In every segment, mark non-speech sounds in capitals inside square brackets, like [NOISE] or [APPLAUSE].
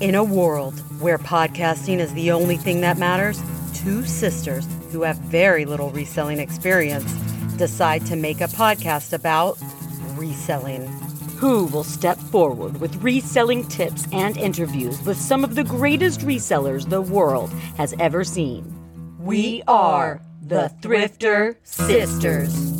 In a world where podcasting is the only thing that matters, two sisters who have very little reselling experience decide to make a podcast about reselling. Who will step forward with reselling tips and interviews with some of the greatest resellers the world has ever seen? We are the Thrifter Sisters.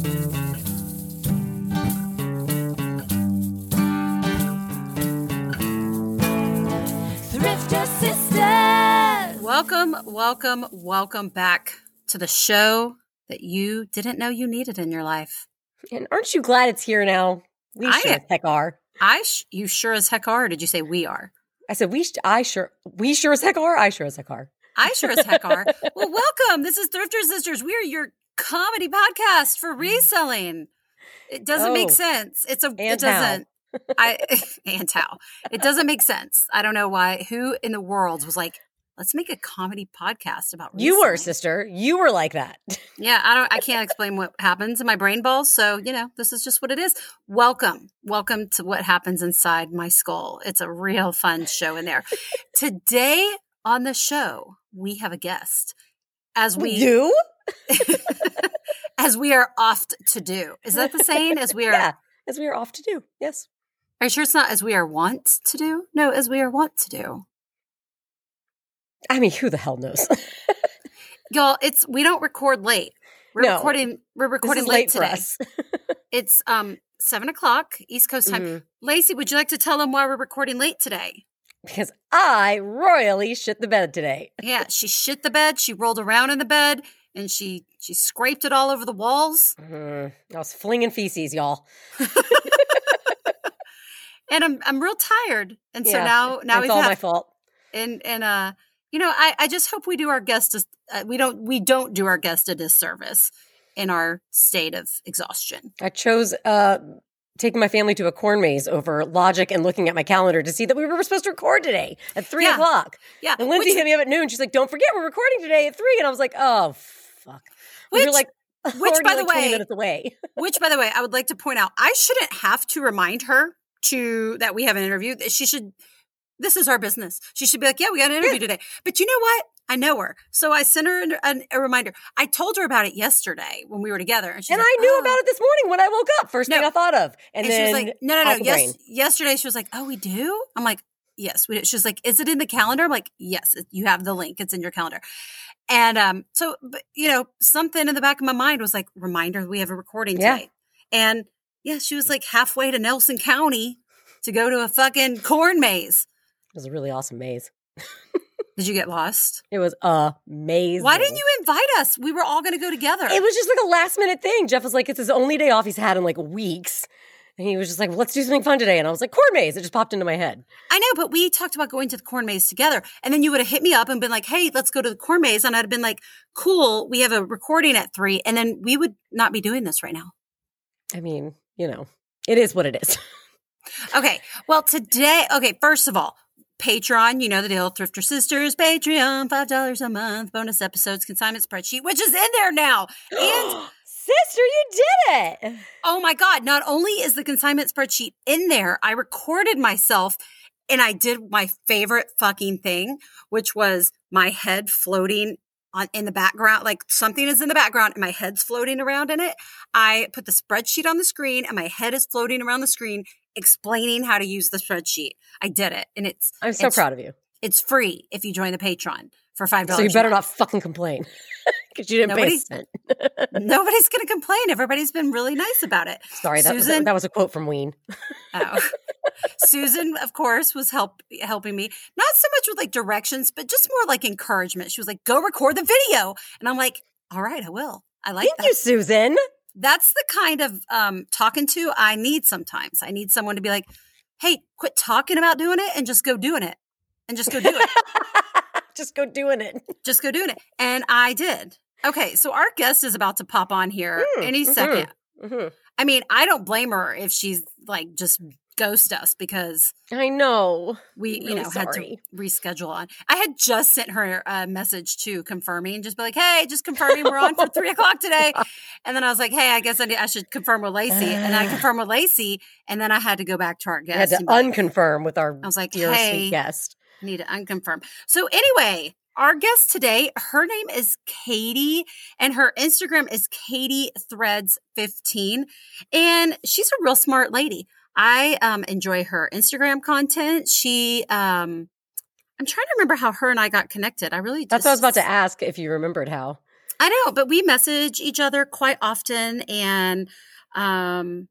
Welcome, welcome, welcome back to the show that you didn't know you needed in your life. And aren't you glad it's here now? We I sure as heck are. I, sh- you sure as heck are. Or did you say we are? I said we. Sh- I sure. We sure as heck are. I sure as heck are. I sure as heck are. [LAUGHS] Well, welcome. This is Thrifter Sisters. We are your comedy podcast for reselling. It doesn't make Oh. sense. It's a. It doesn't. I [LAUGHS] [LAUGHS] and how it doesn't make sense. I don't know why. Who in the world was like, let's make a comedy podcast about You were sister. You were like that. [LAUGHS] Yeah, I don't I can't explain what happens in my brain balls, so you know, this is just what it is. Welcome. Welcome to what happens inside my skull. It's a real fun show in there. Today on the show, we have a guest. As we you. [LAUGHS] as we are oft to do. Is that the saying? As we [LAUGHS] are Yeah. As we are off to do. Yes. Are you sure it's not as we are wont to do? No, as we are wont to do. I mean, who the hell knows? [LAUGHS] Y'all, it's we don't record late. We're No. recording we're recording late, late for today. us. [LAUGHS] It's um seven o'clock East Coast time. Mhm. Lacey, would you like to tell them why we're recording late today? Because I royally shit the bed today. Yeah, [LAUGHS] she shit the bed. She rolled around in the bed and she she scraped it all over the walls. Mhm. I was flinging feces, y'all. And I'm I'm real tired. And so Yeah, now now it's all had my fault. and and uh you know I I just hope we do our guest a, uh, we don't we don't do our guest a disservice in our state of exhaustion. I chose uh, taking my family to a corn maze over logic and looking at my calendar to see that we were supposed to record today at three Yeah. o'clock. Yeah, And Lindsey which- hit me up at noon. She's like, "Don't forget, we're recording today at 3. And I was like, "Oh fuck!" we were Which- like, which, by the like 20 way- away. [LAUGHS] Which, by the way, I would like to point out, I shouldn't have to remind her to that we have an interview. That She should. This is our business. She should be like, "Yeah, we got an interview today." But you know what? I know her, so I sent her an, an, a reminder. I told her about it yesterday when we were together, and and like, I knew "Oh." about it this morning when I woke up. First thing I thought of, and, And, then she was like, "No, no, no." Yes, yesterday she was like, "Oh, we do." I'm like, "Yes, we do." She was like, "Is it in the calendar?" I'm like, "Yes, you have the link. It's in your calendar." And um, so, but, you know, something in the back of my mind was like, "Reminder, we have a recording Yeah. today." And yeah, she was like halfway to Nelson County to go to a fucking corn maze. It was a really awesome maze. Did you get lost? It was amazing. Why didn't you invite us? We were all going to go together. It was just like a last minute thing. Jeff was like, "It's his only day off he's had in like weeks." And he was just like, well, let's do something fun today. And I was like, corn maze. It just popped into my head. I know, but we talked about going to the corn maze together. And then you would have hit me up and been like, hey, let's go to the corn maze. And I'd have been like, cool, we have a recording at three. And then we would not be doing this right now. I mean, you know, it is what it is. Okay. Well, today, okay, first of all, Patreon, you know the deal. Thrifter Sisters, Patreon, $5 a month, bonus episodes, consignment spreadsheet, which is in there now. And [GASPS] Sister, you did it. oh my God, not only is the consignment spreadsheet in there, I recorded myself and I did my favorite fucking thing, which was my head floating on in the background, like something is in the background and my head's floating around in it. I put the spreadsheet on the screen and my head is floating around the screen explaining how to use the spreadsheet. I did it. And it's I'm so it's, proud of you. It's free if you join the Patreon for five dollars. So you better not fucking complain [LAUGHS] because you didn't pay a Nobody's- cent. Nobody's gonna complain. Everybody's been really nice about it. Sorry, that was, Susan? that was a quote from Ween. [LAUGHS] Oh. Susan, of course, was help helping me. Not so much with like directions, but just more like encouragement. She was like, "Go record the video," and I'm like, "All right, I will." I like Thank that. you, Susan. That's the kind of um, talking to I need sometimes. I need someone to be like, "Hey, quit talking about doing it and just go doing it, and just go do it, [LAUGHS] Just go doing it. just go doing it." And I did. Okay, so our guest is about to pop on here Mm, any mhm. 2nd Mhm. I mean, I don't blame her if she's like just ghost us because I know. we you Really know had to reschedule on. I had just sent her a message too, confirming, just be like, "Hey, just confirming we're on for three [LAUGHS] o'clock today." [LAUGHS] And then I was like, "Hey, I guess I, need, I should confirm with Lacey." And I confirmed with Lacey, and then I had to go back to our I had guest. to be like, unconfirm with our I was like, dear "Hey, sweet guest. need to unconfirm." So anyway, our guest today, her name is Katie, and her Instagram is Katie Threads fifteen, and she's a real smart lady. I um, enjoy her Instagram content. She, um, I'm trying to remember how her and I got connected. I really That's what I was about to ask if you remembered how. I know, but we message each other quite often, and um,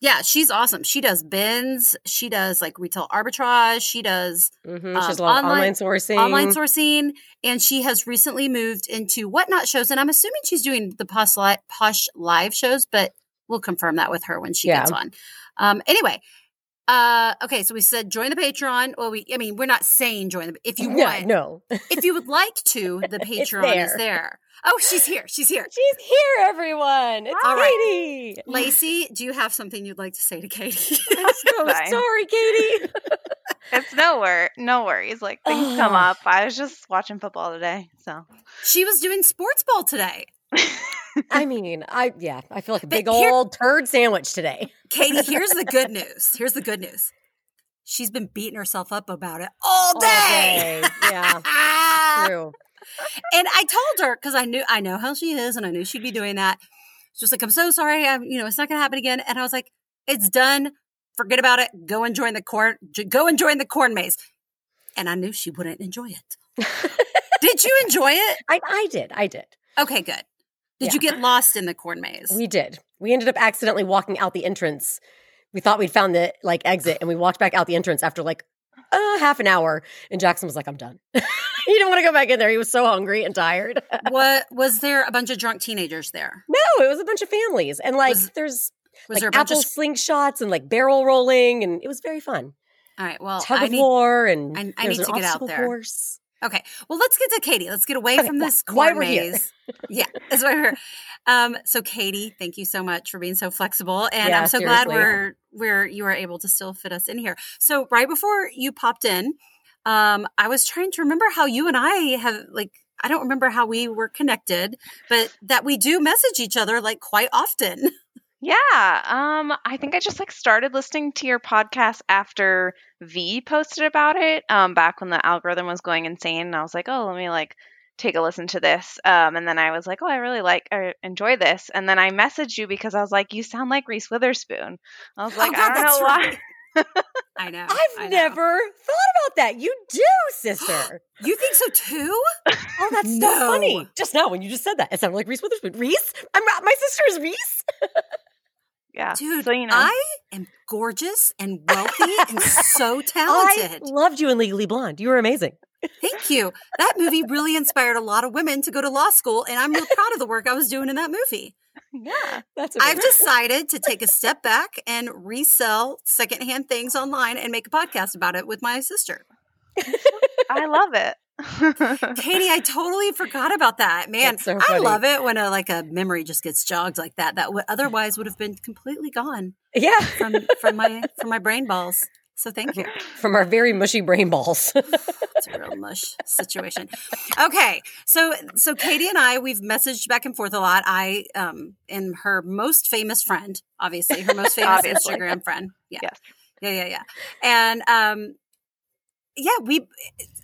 yeah, she's awesome. She does bins. She does like retail arbitrage. She does hmm Um, she has a lot of online- online sourcing. online sourcing, and she has recently moved into whatnot shows. And I'm assuming she's doing the posh, li- posh live shows, but we'll confirm that with her when she Yeah. gets on. Um, anyway, uh, okay, so we said join the Patreon. Well, we, I mean, we're not saying join the. If you [LAUGHS] Yeah, want, no. if you would like [LAUGHS] to, the Patreon is there. there. Oh, she's here. She's here. She's here, everyone. It's All right. Katie. Lacey, do you have something you'd like to say to Katie? [LAUGHS] I'm so sorry, Katie. It's no wor- no worries. Like things come [SIGHS] up. I was just watching football today, so she was doing sports ball today. I [LAUGHS] mean, I yeah, I feel like a big here- old turd sandwich today. [LAUGHS] Katie, here's the good news. Here's the good news. She's been beating herself up about it all All day. day. Yeah, Ah! [LAUGHS] true. and I told her because I knew I know how she is, and I knew she'd be doing that. She was like, "I'm so sorry. I'm, you know, it's not going to happen again." And I was like, "It's done. Forget about it. Go and join the corn. Go and join the corn maze." And I knew she wouldn't enjoy it. did you enjoy it? I I did. I did. Okay, good. Did Yeah. you get lost in the corn maze? We did. We ended up accidentally walking out the entrance. We thought we'd found the like exit, and we walked back out the entrance after like uh, half an hour. And Jackson was like, "I'm done." [LAUGHS] he didn't want to go back in there. He was so hungry and tired. [LAUGHS] what was there a bunch of drunk teenagers there? no, it was a bunch of families, and like Was- there's Was like there apple of? slingshots and like barrel rolling, and it was very fun. All right. Well, Tug I of need. war, and I- I need to get out there. course. Okay. Well, let's get to Katie. Let's get away Okay, from this why corn we're here. maze. [LAUGHS] yeah, that's why we're here. Um, so Katie, thank you so much for being so flexible, and Yeah, I'm so glad we're we're you were able to still fit us in here. So right before you popped in, um, I was trying to remember how you and I have like I don't remember how we were connected, but that we do message each other like quite often. [LAUGHS] yeah. Um, I think I just like started listening to your podcast after V posted about it. Um, back when the algorithm was going insane, and I was like, oh, let me like take a listen to this. Um, and then I was like, oh, I really like, I enjoy this. And then I messaged you because I was like, you sound like Reese Witherspoon. I was Oh, like, God, I don't that's know why. right. I [LAUGHS] know. I've I know. never thought about that. You do, sister. [GASPS] You think so too? Oh, [LAUGHS] that's No. so funny. Just now when you just said that, it sounded like Reese Witherspoon. Reese? I'm my sister is Reese. [LAUGHS] Yeah. Dude, so you know, I am gorgeous and wealthy and so [LAUGHS] I talented. loved you in Legally Blonde. You were amazing. Thank you. That movie really inspired a lot of women to go to law school, and I'm real proud of the work I was doing in that movie. yeah. That's I've decided to take a step back and resell secondhand things online and make a podcast about it with my sister. [LAUGHS] I love it. Katie, I totally forgot about that. Man, so I love it when a like a memory just gets jogged like that. That would otherwise would have been completely gone yeah, from from my from my brain balls. So thank you. from our very mushy brain balls. [LAUGHS] It's a real mush situation. Okay, so so Katie and I we've messaged back and forth a lot. I um am her most famous friend, obviously her most famous. Instagram friend. Yeah, Yes. yeah, yeah, yeah. And um, yeah, we.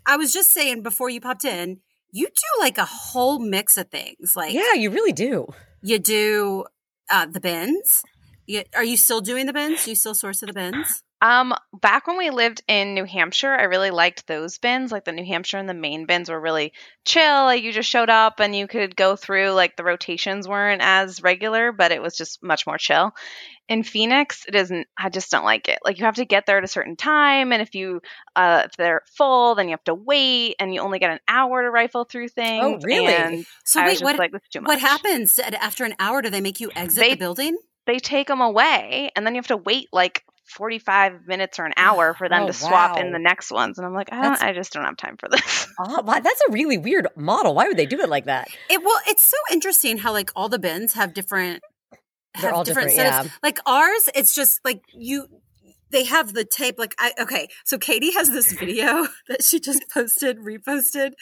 I was just saying before you popped in, you do like a whole mix of things. Like yeah, you really do. you do uh the bins. You, are you still doing the bins? You still source the bins? Um, back when we lived in New Hampshire, I really liked those bins. Like the New Hampshire and the Maine bins were really chill. Like you just showed up and you could go through. Like the rotations weren't as regular, but it was just much more chill. In Phoenix, it isn't. I just don't like it. Like you have to get there at a certain time, and if you uh, if they're full, then you have to wait, and you only get an hour to rifle through things. Oh, really? And So I wait, what like, this is too much. what happens after an hour? Do they make you exit They- the building? They take them away, and then you have to wait like. 45 minutes or an hour for them Oh, to swap wow. in the next ones and i'm like I, don't, I just don't have time for this Oh, wow, that's a really weird model. Why would they do it like that? [LAUGHS] It well, it's so interesting how like all the bins have different They're all different, setups. Like ours, it's just like you they have the tape like I okay, so Katie has this video [LAUGHS] that she just posted, reposted.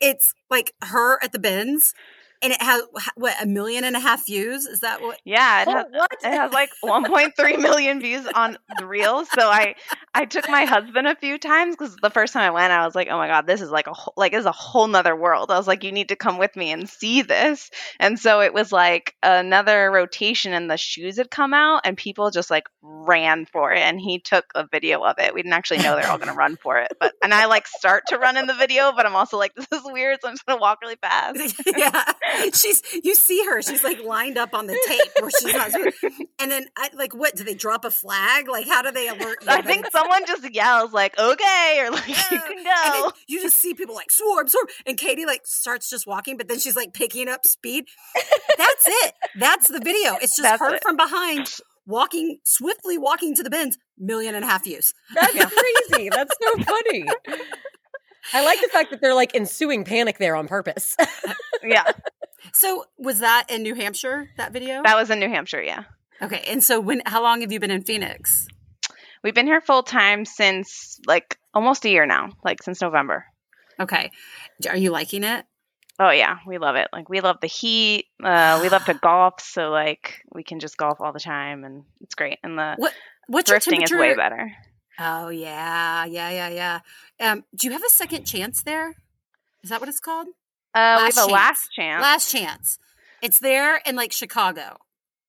It's like her at the bins and it has what a million and a half views. Is that what? Yeah, it Oh, has, what? it has like 1.3 [LAUGHS] million views on the reels. So I I took my husband a few times because the first time I went, I was like, oh my god, this is like a whole, like this is a whole nother world. I was like, you need to come with me and see this. And so it was like another rotation, and the shoes had come out, and people just like ran for it. And he took a video of it. We didn't actually know they're all going to run for it, but and I like start to run in the video, but I'm also like, this is weird, so I'm just gonna walk really fast. [LAUGHS] yeah, [LAUGHS] she's you see her. She's like lined up on the tape where she's not. And then I like what? Do they drop a flag? Like how do they alert you? I think it's- someone just yells like, okay, or like you Yeah. can And then go. you just see people like swarm, swarm, and Katie like starts just walking, but then she's like picking up speed. That's it. That's the video. It's just That's her it. from behind, walking swiftly, walking to the bins. Million and a half views. That's crazy. That's so funny. I like the fact that they're like ensuing panic there on purpose. Uh, yeah, So was that in New Hampshire? That video? that was in New Hampshire. Yeah. okay. And so when? How long have you been in Phoenix? We've been here full time since like almost a year now, like since November. Okay. Are you liking it? Oh yeah, we love it. Like we love the heat. Uh, we love to [SIGHS] golf, so like we can just golf all the time, and it's great. And the What? What's your thrifting is temperature? way better. Oh yeah, yeah, yeah, yeah. Um, do you have a second chance there? Is that what it's called? Uh, we have a chance. last chance. Last chance. It's there in like Chicago.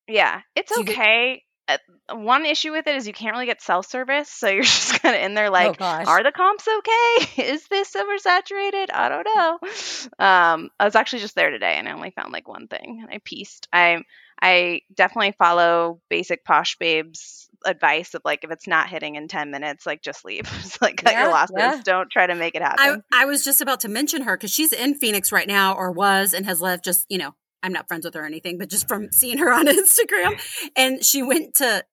yeah, it's Do you get- okay. Uh, one issue with it is you can't really get self service, so [LAUGHS] you're just kind of in there oh like, gosh. are the comps okay? [LAUGHS] Is this oversaturated? I don't know. Um, I was actually just there today, and I only found like one thing, and I pieced. I I definitely follow basic posh babes advice of like if it's not hitting in 10 minutes like just leave [LAUGHS] Just, like cut Yeah, your losses yeah. don't try to make it I happen I was just about to mention her because she's in Phoenix right now, or was, and has left. Just you know, I'm not friends with her or anything, but just from seeing her [LAUGHS] on Instagram, and she went to.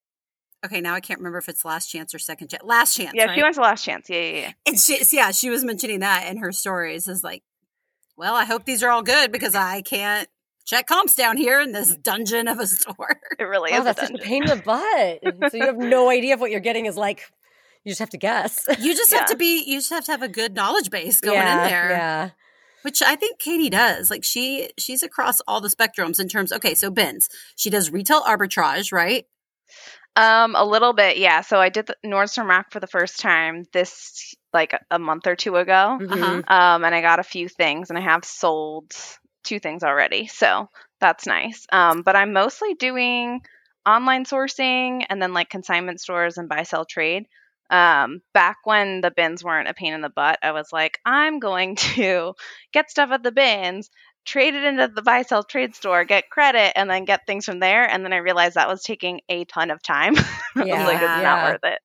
Okay, now I can't remember if it's last chance or second chance. Last chance. yeah right? she went to last chance yeah yeah yeah And she, yeah, she was mentioning that in her stories. Is like, well, I hope these are all good because I can't check comps down here in this dungeon of a [LAUGHS] store. it really Oh, is a that's such a pain in the butt. so you have no [LAUGHS] idea if what you're getting is like. You just have to guess. You just have to be. You just have to have a good knowledge base going yeah, in there. Yeah. which I think Katie does. Like she she's across all the spectrums in terms. Okay, so bins. she does retail arbitrage, right? Um, a little bit, yeah. So I did the Nordstrom Rack for the first time this like a- a month or two ago. Uh-huh. Um, and I got a few things, and I have sold two things already, so that's nice. Um, but I'm mostly doing online sourcing and then like consignment stores and buy sell trade. Um, back when the bins weren't a pain in the butt, I was like, I'm going [LAUGHS] to get stuff at the bins, trade it into the buy sell trade store, get credit, and then get things from there. And then I realized that was taking a ton of time. [LAUGHS] I was like, it's Yeah. not worth it.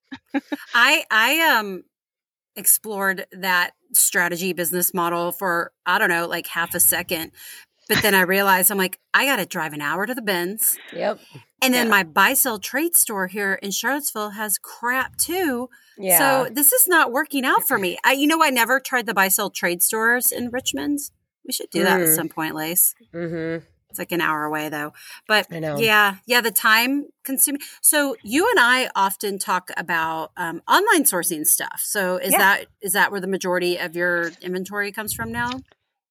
I I um explored that strategy business model for I don't know like half a second, but then I realized I'm like I got to drive an hour to the bins, Yep. and then Yeah. my buy sell trade store here in Charlottesville has crap too. Yeah. So this is not working out for me. I you know I never tried the buy sell trade stores in Richmond. We should do that at Mm. some point, Lace. mm-hmm. It's like an hour away though. But I know. yeah, yeah, the time consuming. So you and I often talk about um, online sourcing stuff. So is Yeah. that is that where the majority of your inventory comes from now?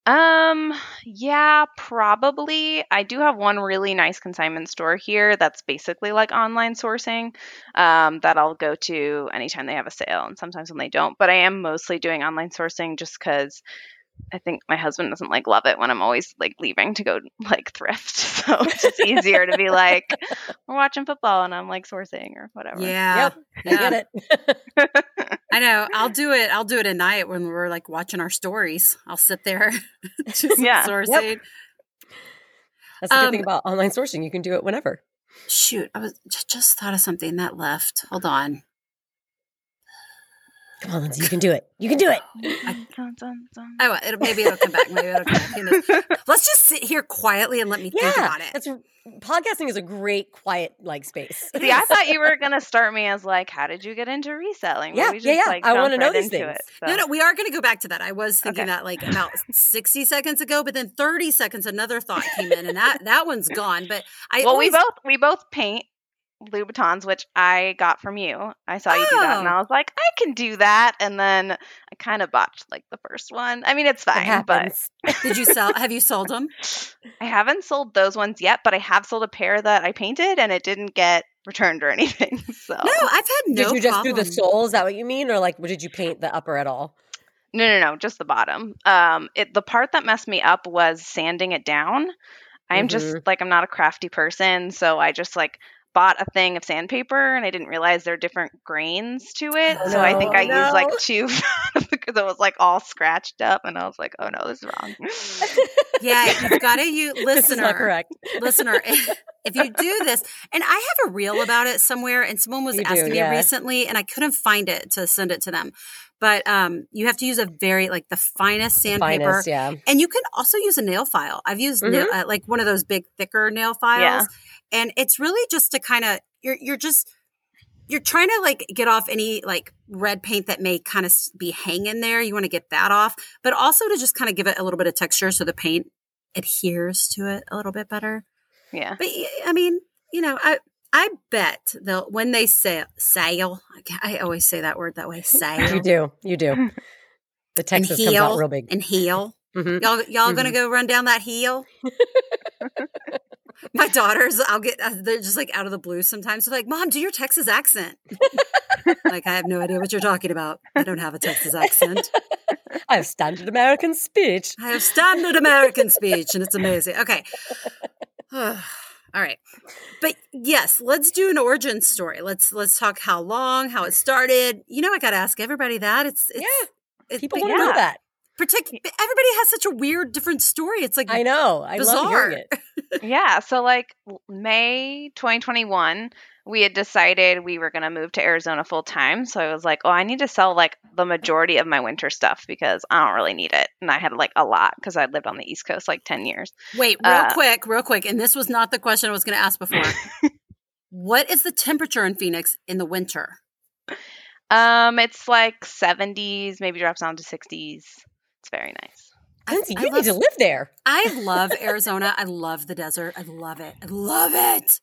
Um, yeah, probably. I do have one really nice consignment store here that's basically like online sourcing um, that I'll go to anytime they have a sale and sometimes when they don't. But I am mostly doing online sourcing just because I think my husband doesn't like love it when I'm always like leaving to go like thrift. [LAUGHS] So it's just easier to be like, we're watching football and I'm like sourcing or whatever. Yeah, Yep. I yeah. get it. [LAUGHS] I know. I'll do it. I'll do it at night when we're like watching our stories. I'll sit there, [LAUGHS] just Yeah. sourcing. That's the good thing Um, about online sourcing. You can do it whenever. Shoot, I was j- just thought of something that left. Hold on. Come on, Lindsey. You can do it. You can do it. I, dun, dun. Oh, it'll, maybe it'll come back. Maybe it'll come back. Who knows? [LAUGHS] Let's just sit here quietly and let me think about it. That's podcasting is a great quiet like space. See, [LAUGHS] I thought you were gonna start me as like, how did you get into reselling? But Yeah, we yeah, yeah. Like, I wanna know these things. It, No, no, we are going to go back to that. I was thinking Okay. that like about 60 seconds ago, but then 30 seconds, another thought came in and that, that one's gone. But I well, always, we both we both paint. Louboutins, which I got from you. I saw you do that, and Oh. I was like, I can do that. And then I kind of botched like the first one. I mean, it's It fine, but. Did you sell? Have you sold them? [LAUGHS] I haven't sold those ones yet. But I have sold a pair that I painted, and it didn't get returned or [LAUGHS] anything. So No, I've had no. did you just do the problem. sole? Is that what you mean, or like did you paint the upper at all? No, no, no, just the bottom. Um, it the part that messed me up was sanding it down. I'm just like I'm not a crafty person, so I just like bought a thing of sandpaper and I didn't realize there are different grains to it. Oh, so I think no. I used like two [LAUGHS] because it was like all scratched up, and I was like, oh no, this is wrong. [LAUGHS] Yeah, you've got to you This is not listener. correct. [LAUGHS] listener, if you do this, and I have a reel about it somewhere, and someone was You do, asking yeah. me recently, and I couldn't find it to send it to them. But um, you have to use a very like the finest sandpaper, Finest, yeah. and you can also use a nail file. I've used nail, uh, like one of those big, thicker nail files, Yeah. and it's really just to kind of you're you're just you're trying to like get off any like red paint that may kind of be hanging there. You want to get that off, but also to just kind of give it a little bit of texture so the paint adheres to it a little bit better. Yeah. But I mean, you know, I I bet they'll when they say sail. I always say that word that way. [LAUGHS] Sail. You do, you do. [LAUGHS] The Texas comes out real big. and heel. Mhm. Y'all, y'all gonna go run down that heel? [LAUGHS] My daughters, I'll get. uh, They're just like out of the blue sometimes. They're like, "Mom, do your Texas accent." like, I have no idea what you're talking about. I don't have a Texas accent. I have standard American speech. I have standard American speech, and it's amazing. Okay. [SIGHS] [SIGHS] [SIGHS] All right. But yes, let's do an origin story. Let's let's talk how long, how it started. You know, I got to ask everybody that. It's, it's Yeah, it's People want to know that. partic- everybody has such a weird, different story. It's like I know. I love bizarre. hearing it. [LAUGHS] yeah. So like May 2021, we had decided we were going to move to Arizona full time. So I was like, oh, I need to sell like the majority of my winter stuff because I don't really need it. And I had like a lot because I lived on the East Coast like 10 years. Wait, real Uh, quick, real quick. And this was not the question I was going to ask before. [LAUGHS] what is the temperature in Phoenix in the winter? Um, it's like 70s, maybe drops down to 60s. It's very nice. Lindsey, I you love- need to live there. I love [LAUGHS] Arizona. I love the desert. I love it. I love it.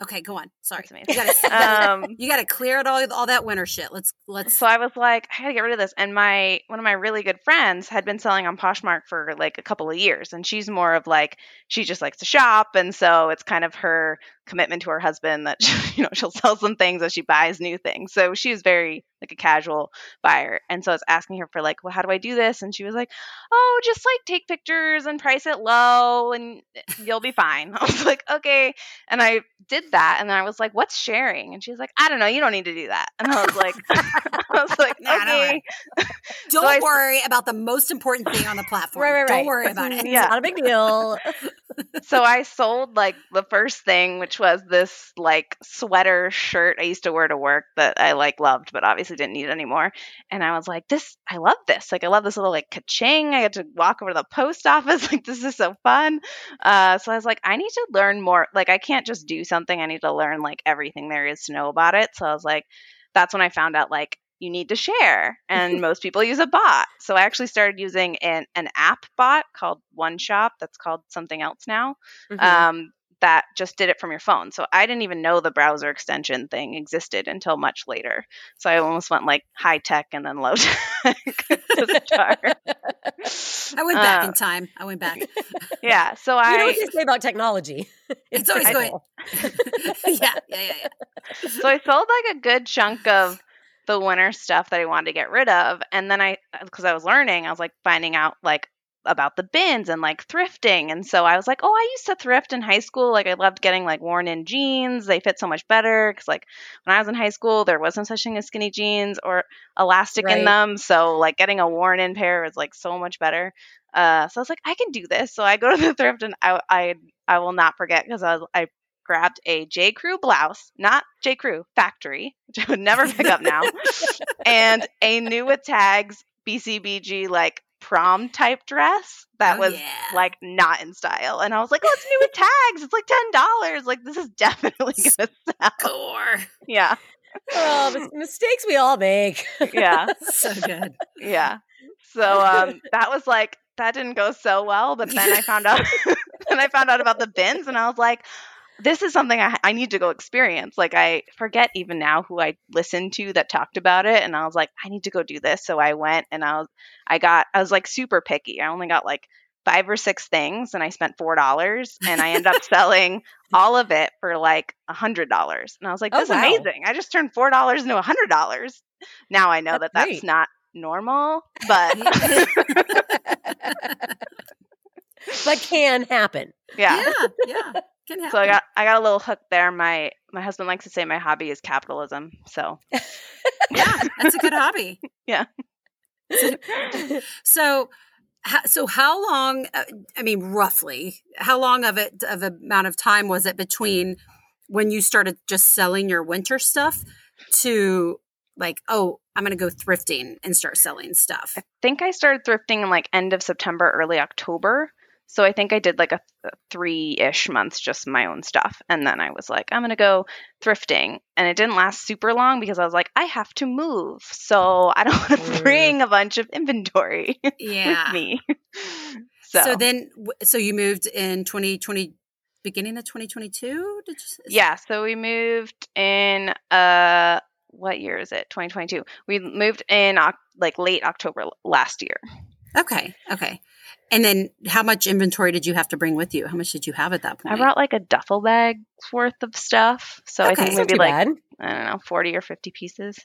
Okay, go on. Sorry. You gotta, Um, you gotta clear it all all that winter shit. Let's let's so I was like, I gotta get rid of this. And my one of my really good friends had been selling on Poshmark for like a couple of years, and she's more of like she just likes to shop, and so it's kind of her commitment to her husband that [LAUGHS] you know she'll sell some things as she buys new things. So she was very like a casual buyer, and so I was asking her for like, well, how do I do this? And she was like, oh, just like take pictures and price it low, and eh, you'll be fine. [LAUGHS] I was like, okay, and I did that, and then I was like, what's sharing? And she's like, I don't know, you don't need to do that. And I was like, [LAUGHS] [LAUGHS] I was like, Nah, no, okay. don't I- worry about the most important thing on the platform. Right, right, right. Don't worry about mm-hmm. it. Yeah. It's not a big deal. So I sold like the first thing, which was this like sweater shirt I used to wear to work that I like loved, but obviously didn't need anymore. And I was like, this, I love this. Like, I love this little like ka-ching. I had to walk over to the post office. [LAUGHS] Like, this is so fun. Uh, so I was like, I need to learn more. Like, I can't just do something. I need to learn like everything there is to know about it. So I was like, that's when I found out like you need to share [LAUGHS] and most people use a bot so i actually started using an, an app bot called one shop that's called something else now Mhm. um, that just did it from your phone. So I didn't even know the browser extension thing existed until much later. So I almost went like high tech and then low [LAUGHS] tech to start. I went back in time. I went back. [LAUGHS] Yeah. So I. you know what they say about technology? It's always fickle. yeah, yeah, yeah, yeah. so I sold like a good chunk of the winter stuff that I wanted to get rid of, and then I because I was learning, I was like finding out like about the bins and like thrifting, and so I was like, oh, I used to thrift in high school. Like I loved getting like worn in jeans; they fit so much better. Because like when I was in high school, there wasn't such thing as skinny jeans or elastic Right. in them, so like getting a worn in pair was like so much better. Uh, so I was like, I can do this. So I go to the thrift, and I I, I will not forget because I was I grabbed a J. Crew blouse, not J. Crew factory, [LAUGHS] which I would never pick up now, [LAUGHS] and a new with tags BCBG like prom type dress that Oh, was yeah. like not in style. And I was like, oh, it's new with tags. It's like ten dollars. Like this is definitely gonna sell. Core. Yeah, Oh, mis- [LAUGHS] mistakes we all make. yeah, So good. yeah. So um, that was like that didn't go so well. But then I found out, then I found out about the bins, and I was like. This is something I, I need to go experience. Like I forget even now who I listened to that talked about it, and I was like, I need to go do this. So I went and I was, I got, I was like super picky. I only got like five or six things, and I spent four dollars, and I ended up [LAUGHS] selling all of it for like a hundred dollars. And I was like, Oh, this is wow. amazing. I just turned four dollars into a hundred dollars. Now I know That's that that's great. not normal, but [LAUGHS] but can happen. [LAUGHS] yeah. yeah, yeah. Can happen. So I got I got a little hook there. My my husband likes to say my hobby is capitalism. So [LAUGHS] yeah, that's a good hobby. [LAUGHS] Yeah. So, so how long? uh, I mean, roughly, how long of it of amount of time was it between when you started just selling your winter stuff to like, oh, I'm going to go thrifting and start selling stuff? I think I started thrifting in like end of September, early October. So I think I did like a, th- three-ish months just my own stuff, and then I was like, I'm gonna go thrifting, and it didn't last super long because I was like, I have to move, so I don't [LAUGHS] want to bring a bunch of inventory [LAUGHS] Yeah. with me. [LAUGHS] So, so, then, so you moved in 2020, beginning of 2022. Did you? yeah, so we moved in uh, what year is it? 2022. We moved in like late October last year. Okay. Okay. And then, how much inventory did you have to bring with you? How much did you have at that point? I brought like a duffel bag worth of stuff, so I Okay. think That's Not maybe too like bad. I don't know, 40 or 50 pieces.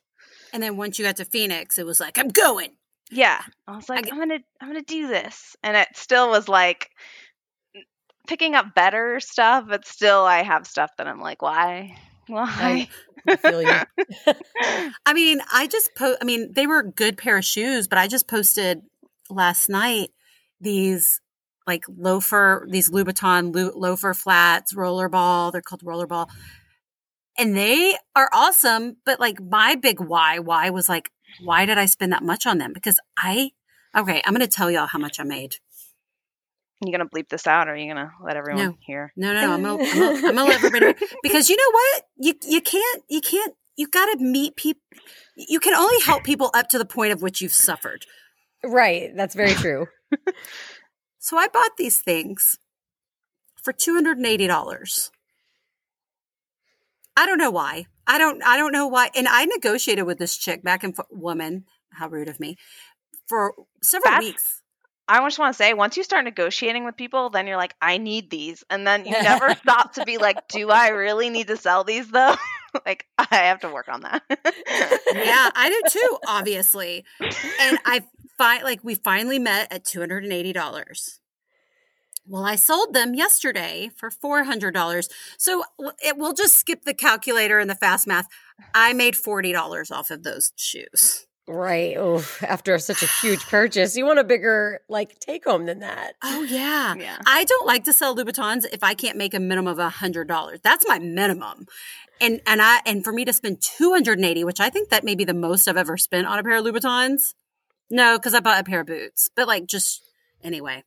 and then once you got to Phoenix, it was like, I'm going. Yeah. I was like, g- I'm going to I'm going to do this. And it still was like picking up better stuff, but still I have stuff that I'm like, why? Why? I feel you. [LAUGHS] I mean, I just po- I mean, they were a good pair of shoes, but I just posted last night these like loafer, these Louboutin lo- loafer flats, rollerball. They're called rollerball, and they are awesome. But like my big why, why was like, why did I spend that much on them? Because I, okay, I'm going to tell y'all how much I made. you going to bleep this out or are you going to let everyone No. hear? No, no, I'm gonna, I'm gonna, I'm gonna let everybody [LAUGHS] because you know what? You you can't you can't you got to meet people. You can only help [LAUGHS] people up to the point of which you've suffered. Right. That's very true. [LAUGHS] So I bought these things for two hundred and eighty dollars. I don't know why. I don't. I don't know why. And I negotiated with this chick back and forth. Woman, how rude of me. For several That's- weeks. I just want to say, once you start negotiating with people, then you're like, I need these. And then you [LAUGHS] never stop to be like, do I really need to sell these though? [LAUGHS] like, I have to work on that. yeah, I do too, obviously. And I find like we finally met at two hundred and eighty dollars. Well, I sold them yesterday for four hundred dollars. So it, we'll just skip the calculator and the fast math. I made forty dollars off of those shoes. Right. Oh, after such a huge [SIGHS] purchase, you want a bigger like take home than that. Oh yeah. Yeah. I don't like to sell Louboutins if I can't make a minimum of a hundred dollars. That's my minimum. And and I and for me to spend two hundred and eighty, which I think that may be the most I've ever spent on a pair of Louboutins. No, because I bought a pair of boots. But like just anyway.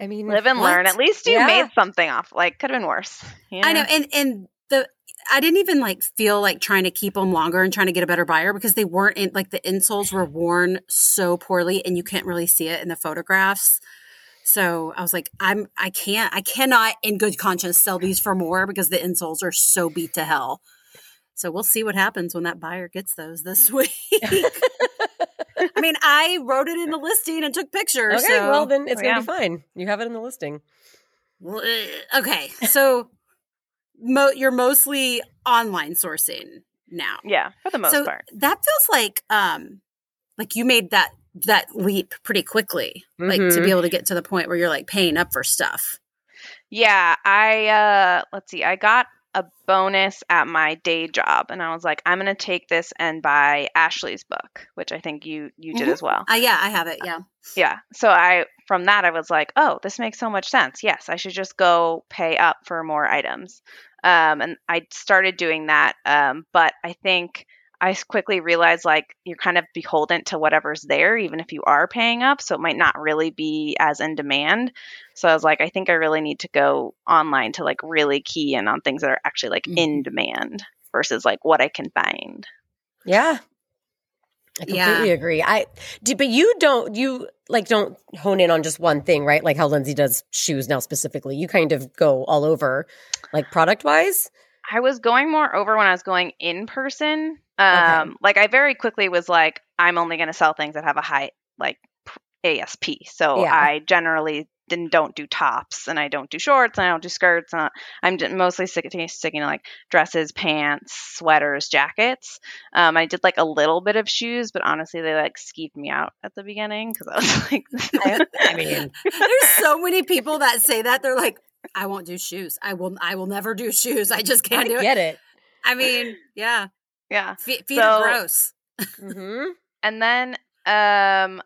I mean, Live and What? learn. At least you Yeah. made something off. Like, could have been worse. you I know, and and the I didn't even like feel like trying to keep them longer and trying to get a better buyer because they weren't in like the insoles were worn so poorly and you can't really see it in the photographs. So I was like, I'm I can't I cannot in good conscience sell these for more because the insoles are so beat to hell. So we'll see what happens when that buyer gets those this [LAUGHS] week. I mean, I wrote it in the listing and took pictures. Okay, so- well then it's Oh, gonna yeah. be fine. You have it in the listing. Well, okay, so mo- you're mostly online sourcing now. yeah, for the most so part. that feels like um like you made that that leap pretty quickly, like to be able to get to the point where you're like paying up for stuff. Yeah, I uh let's see. I got a bonus at my day job and I was like I'm going to take this and buy Ashley's book, which I think you you did Mhm. as well. Uh, yeah, I have it. Yeah. Yeah. So I from that I was like, "Oh, this makes so much sense. Yes, I should just go pay up for more items." Um and I started doing that um but I think I s- quickly realized like you're kind of beholden to whatever's there even if you are paying up, so it might not really be as in demand. So I was like, I think I really need to go online to like really key in on things that are actually like in mm-hmm. demand versus like what I can find. Yeah. I Yeah. completely agree. I do, but you don't you like don't hone in on just one thing, right? Like how Lindsey does shoes now specifically. You kind of go all over, like product wise. I was going more over when I was going in person. Um, like I very quickly was like, I'm only going to sell things that have a high like ASP. So Yeah. I generally didn't don't do tops and I don't do shorts and I don't do skirts. And I'm mostly sticking, sticking to like dresses, pants, sweaters, jackets. Um, I did like a little bit of shoes, but honestly, they like skeeved me out at the beginning because I was [LAUGHS] like, I mean, [LAUGHS] There's so many people that say that they're like, I won't do shoes. I will. I will never do shoes. I just can't do it. get it. I mean, yeah, yeah. feet, feet So- are gross. hmm [LAUGHS] and then um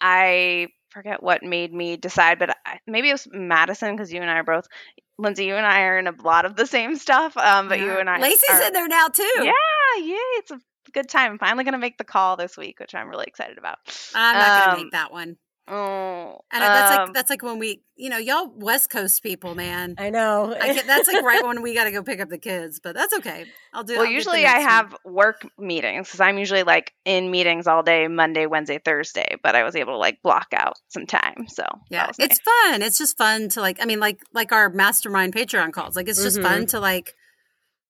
i forget what made me decide but I, maybe it was madison because you and i are both lindsey you and i are in a lot of the same stuff um but you and i Lacey's are, in there now too. yeah yeah, it's a good time i'm finally gonna make the call this week which i'm really excited about I'm not Um, make that one. Oh And that's um, like that's like when we, you know, y'all West Coast people, man. I know. I can, that's like right [LAUGHS] when we got to go pick up the kids, but that's okay. I'll do. well I'll usually i next one. have work meetings because i'm usually like in meetings all day monday wednesday thursday but i was able to like block out some time so Yeah, it's nice. fun. It's just fun to like. I mean, like like our mastermind Patreon calls. Like it's just Mhm. fun to like.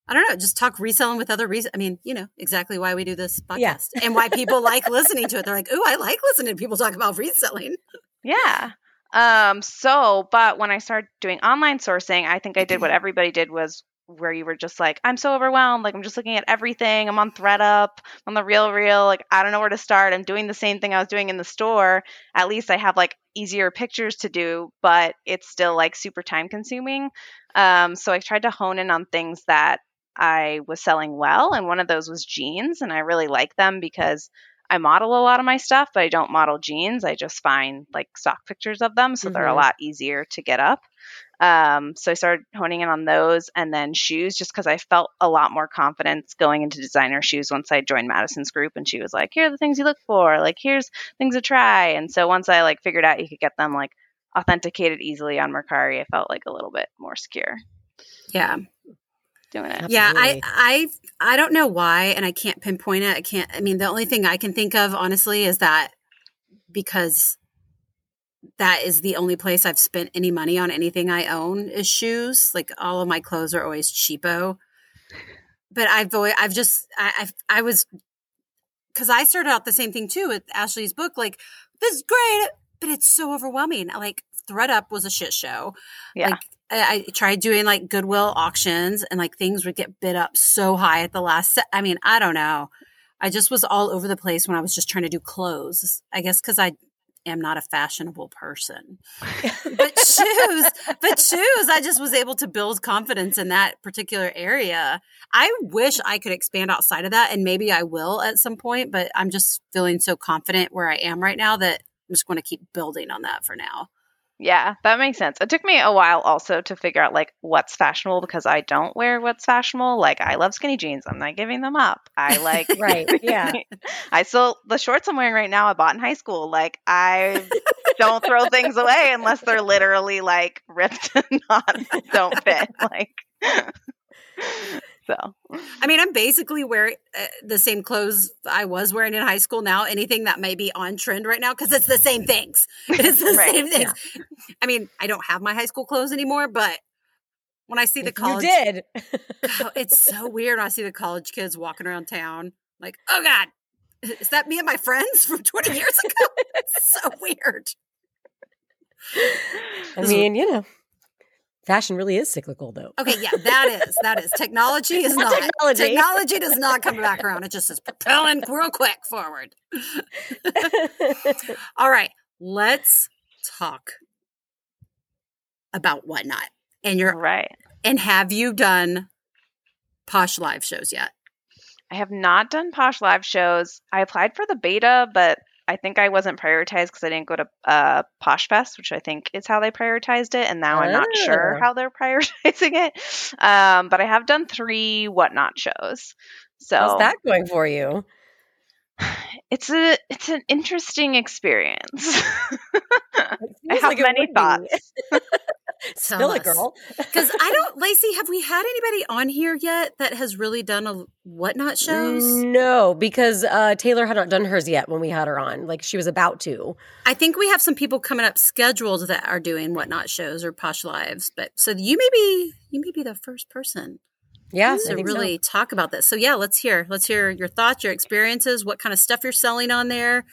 I don't know, just talk reselling with other reasons. I mean, you know exactly why we do this podcast Yeah. and why people like [LAUGHS] listening to it. They're like, "Ooh, I like listening to people talk about reselling." Yeah. Um, so, but when I started doing online sourcing, I think I did what everybody did was where you were just like, I'm so overwhelmed. Like, I'm just looking at everything. I'm on ThredUp, on the Real Real. Like, I don't know where to start. I'm doing the same thing I was doing in the store. At least I have like easier pictures to do, but it's still like super time consuming. Um, so I tried to hone in on things that I was selling well. And one of those was jeans. And I really like them because I model a lot of my stuff, but I don't model jeans. I just find like stock pictures of them. So they're a Mhm. lot easier to get up. Um, so I started honing in on those and then shoes just because I felt a lot more confidence going into designer shoes once I joined Madison's group and she was like, here are the things you look for. Like, here's things to try. And so once I like figured out you could get them like authenticated easily on Mercari, I felt like a little bit more secure Yeah, doing it. yeah. I Absolutely. I I don't know why, and I can't pinpoint it. I can't. I mean, the only thing I can think of, honestly, is that because that is the only place I've spent any money on anything I own is shoes. Like all of my clothes are always cheapo. But I've always, I've just I I've, I was because I started out the same thing too with Ashley's book. Like this is great, but it's so overwhelming. Like ThredUp was a shit show. Yeah. Like I, I tried doing like Goodwill auctions and like things would get bid up so high at the last. Se- I mean, I don't know. I just was all over the place when I was just trying to do clothes. I guess because I am not a fashionable person. [LAUGHS] but shoes, but shoes, I just was able to build confidence in that particular area. I wish I could expand outside of that, and maybe I will at some point. But I'm just feeling so confident where I am right now that I'm just going to keep building on that for now. Yeah, that makes sense. It took me a while also to figure out like what's fashionable because I don't wear what's fashionable. Like I love skinny jeans. I'm not giving them up. I [LAUGHS] like Right, yeah. [LAUGHS] I still the shorts I'm wearing right now I bought in high school. Like I [LAUGHS] don't throw things away unless they're literally like ripped and not don't fit. Like so I mean, I'm basically wearing uh, the same clothes I was wearing in high school now. Anything that may be on trend right now because it's the same things. [LAUGHS] It's the Right, same things. I mean, I don't have my high school clothes anymore, but when I see the college, you did. Oh, [LAUGHS] it's so weird. when I see the college kids walking around town, like, oh god, is that me and my friends from 20 years ago? [LAUGHS] it's so weird. I mean, you know, fashion really is cyclical, though. Okay, yeah, that is that is technology is [LAUGHS] not Technology. technology does not come back around. It just is propelling real quick forward. [LAUGHS] All right, let's talk about whatnot. And you're right. and have you done posh live shows yet? I have not done Posh live shows. I applied for the beta, but I think I wasn't prioritized because I didn't go to uh, Posh Fest, which I think is how they prioritized it. And now I'm not sure Oh. how they're [LAUGHS] prioritizing it. Um, but I have done three whatnot shows. So How's that going for you? [SIGHS] it's a it's an interesting experience. [LAUGHS] I have like many thoughts. [LAUGHS] [LAUGHS] It, us. girl. [LAUGHS] Because I don't, Lacey, have we had anybody on here yet that has really done a whatnot shows? No, because uh, Taylor had not done hers yet when we had her on. Like she was about to. I think we have some people coming up scheduled that are doing whatnot shows or posh lives. But so you may be you may be the first person Yeah, to think so. really talk about this. So yeah, let's hear let's hear your thoughts, your experiences, what kind of stuff you're selling on there.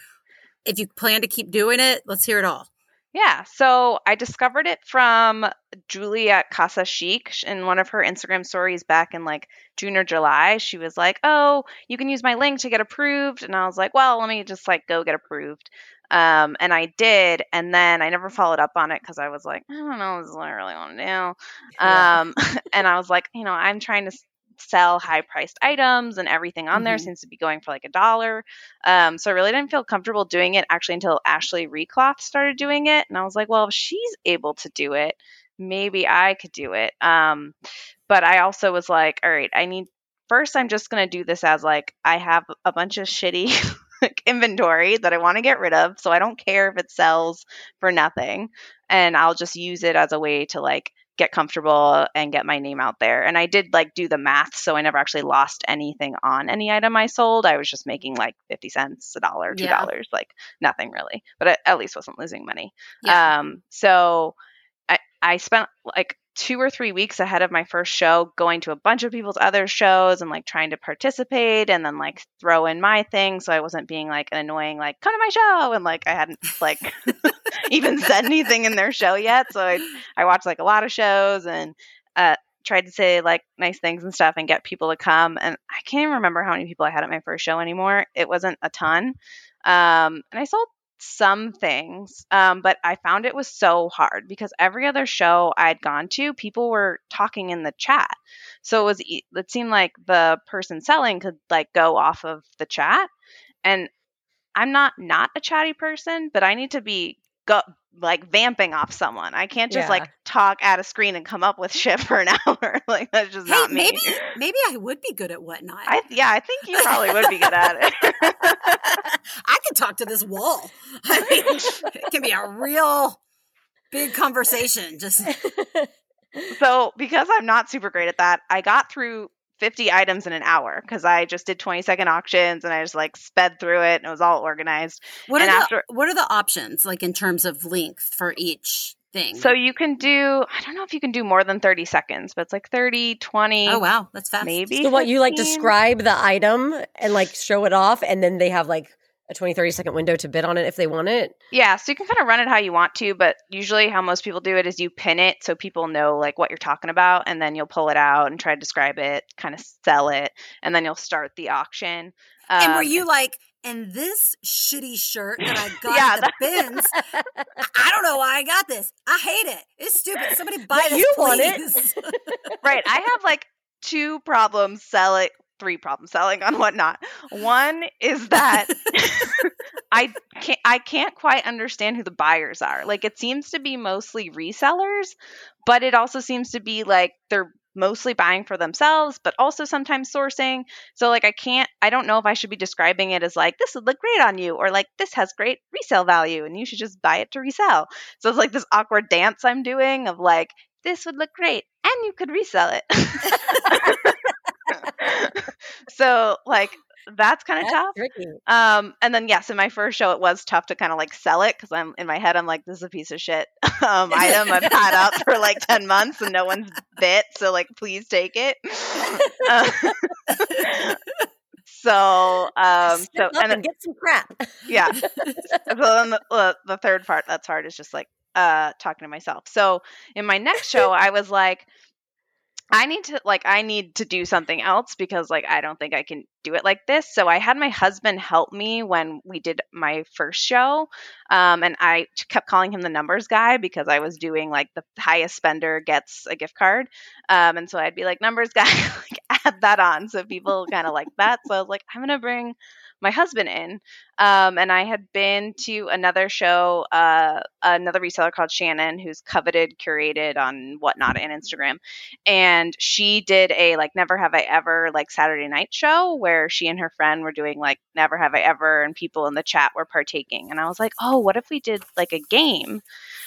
If you plan to keep doing it, let's hear it all. Yeah, so I discovered it from Julie at Casa Chic in one of her Instagram stories back in like June or July. She was like, "Oh, you can use my link to get approved," and I was like, "Well, let me just like go get approved." Um, and I did, and then I never followed up on it because I was like, I don't know, this is what I really want to do. Um, [LAUGHS] and I was like, you know, I'm trying to sell high priced items and everything on there Mhm. seems to be going for like a dollar. Um, so I really didn't feel comfortable doing it actually until Ashley Recloth started doing it. And I was like, well, if she's able to do it, maybe I could do it. Um, but I also was like, all right, I need first, I'm just going to do this as like I have a bunch of shitty [LAUGHS] like, inventory that I want to get rid of. So I don't care if it sells for nothing. And I'll just use it as a way to like get comfortable and get my name out there. And I did like do the math. So I never actually lost anything on any item I sold. I was just making like 50 cents, a dollar, $2, Yeah. like nothing really, but I at least wasn't losing money. Yeah. Um, so I, I spent like two or three weeks ahead of my first show going to a bunch of people's other shows and like trying to participate and then like throw in my thing so I wasn't being like an annoying like come to my show and like I hadn't like [LAUGHS] [LAUGHS] even said anything in their show yet. So I I watched like a lot of shows and uh tried to say like nice things and stuff and get people to come and I can't even remember how many people I had at my first show anymore. It wasn't a ton. Um and I sold some things, um, but I found it was so hard because every other show I'd gone to, people were talking in the chat. So it was it seemed like the person selling could like go off of the chat, and I'm not not a chatty person, but I need to be go like vamping off someone. I can't just Yeah. like talk at a screen and come up with [LAUGHS] shit for an hour. [LAUGHS] like that's just Hey, not me. maybe maybe I would be good at whatnot. I yeah, I think you probably would be good at it. [LAUGHS] I could talk to this wall. I mean, it can be a real big conversation. Just so because I'm not super great at that, I got through 50 items in an hour because I just did 20 second auctions and I just like sped through it and it was all organized. what are And the what are the options like in terms of length for each thing? So you can do, I don't know if you can do more than 30 seconds, but it's like 30, 20, oh wow, that's fast. maybe. So what you like describe the item and like show it off and then they have like a 20 30 second window to bid on it if they want it. Yeah, so you can kind of run it how you want to, but usually how most people do it is you pin it so people know like what you're talking about, and then you'll pull it out and try to describe it, kind of sell it, and then you'll start the auction. and were Um, you like, and this shitty shirt that I got Yeah, at the bins? I don't know why I got this. I hate it. It's stupid. Somebody buy But this, you want it. please. right. I have like two problems selling, three problem selling on whatnot. One is that [LAUGHS] I can't I can't quite understand who the buyers are. Like it seems to be mostly resellers, but it also seems to be like they're mostly buying for themselves, but also sometimes sourcing. So like I can't I don't know if I should be describing it as like this would look great on you or like this has great resale value and you should just buy it to resell. So it's like this awkward dance I'm doing of like this would look great and you could resell it. [LAUGHS] [LAUGHS] so like that's kind of tough. tricky. Um, and then yes, in my first show, it was tough to kind of like sell it because I'm in my head, I'm like, this is a piece of shit [LAUGHS] um, item I've had up [LAUGHS] for like ten months and no one's bit, so like, please take it. Uh, so, um, so and and then, get some crap. yeah, so then the, uh, the third part that's hard is just like uh talking to myself. So in my next show, I was like. I need to like I need to do something else because like I don't think I can do it like this. So I had my husband help me when we did my first show. Um and I kept calling him the numbers guy because I was doing like the highest spender gets a gift card. Um and so I'd be like numbers guy [LAUGHS] like add that on so people kind of like that. So I was like I'm to bring my husband in. Um, and I had been to another show, uh, another reseller called Shannon, who's coveted, curated on whatnot and Instagram. And she did a like Never Have I Ever like Saturday night show where she and her friend were doing like Never Have I Ever, and people in the chat were partaking. And I was like, oh, what if we did like a game?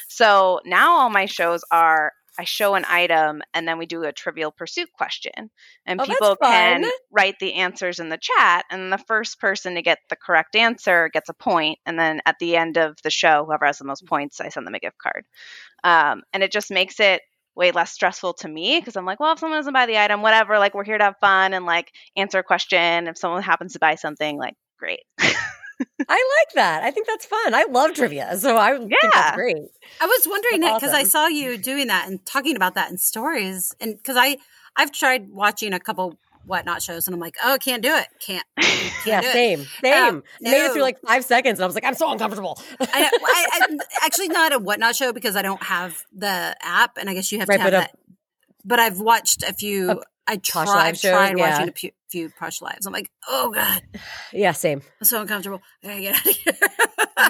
So now all my shows are I show an item and then we do a trivial pursuit question. And Oh, people can write the answers in the chat. And the first person to get the correct answer gets a point. And then at the end of the show, whoever has the most points, I send them a gift card. Um, and it just makes it way less stressful to me because I'm like, well, if someone doesn't buy the item, whatever, like we're here to have fun and like answer a question. If someone happens to buy something, like great. [LAUGHS] [LAUGHS] I like that. I think that's fun. I love trivia, so I think Yeah. that's great. I was wondering That's because I saw you doing that and talking about that in stories, and because I I've tried watching a couple whatnot shows, and I'm like, oh, can't do it, can't. can't Yeah, do it. same, same. Um, I made it through like five seconds, and I was like, I'm so uncomfortable. I, [LAUGHS] I, I actually not a whatnot show because I don't have the app, and I guess you have Right, to have but a- But I've watched a few. A I tried, I've tried yeah. watching a few, few Posh Lives. I'm like, oh god, [SIGHS] yeah, same. I'm so uncomfortable. I get out of here.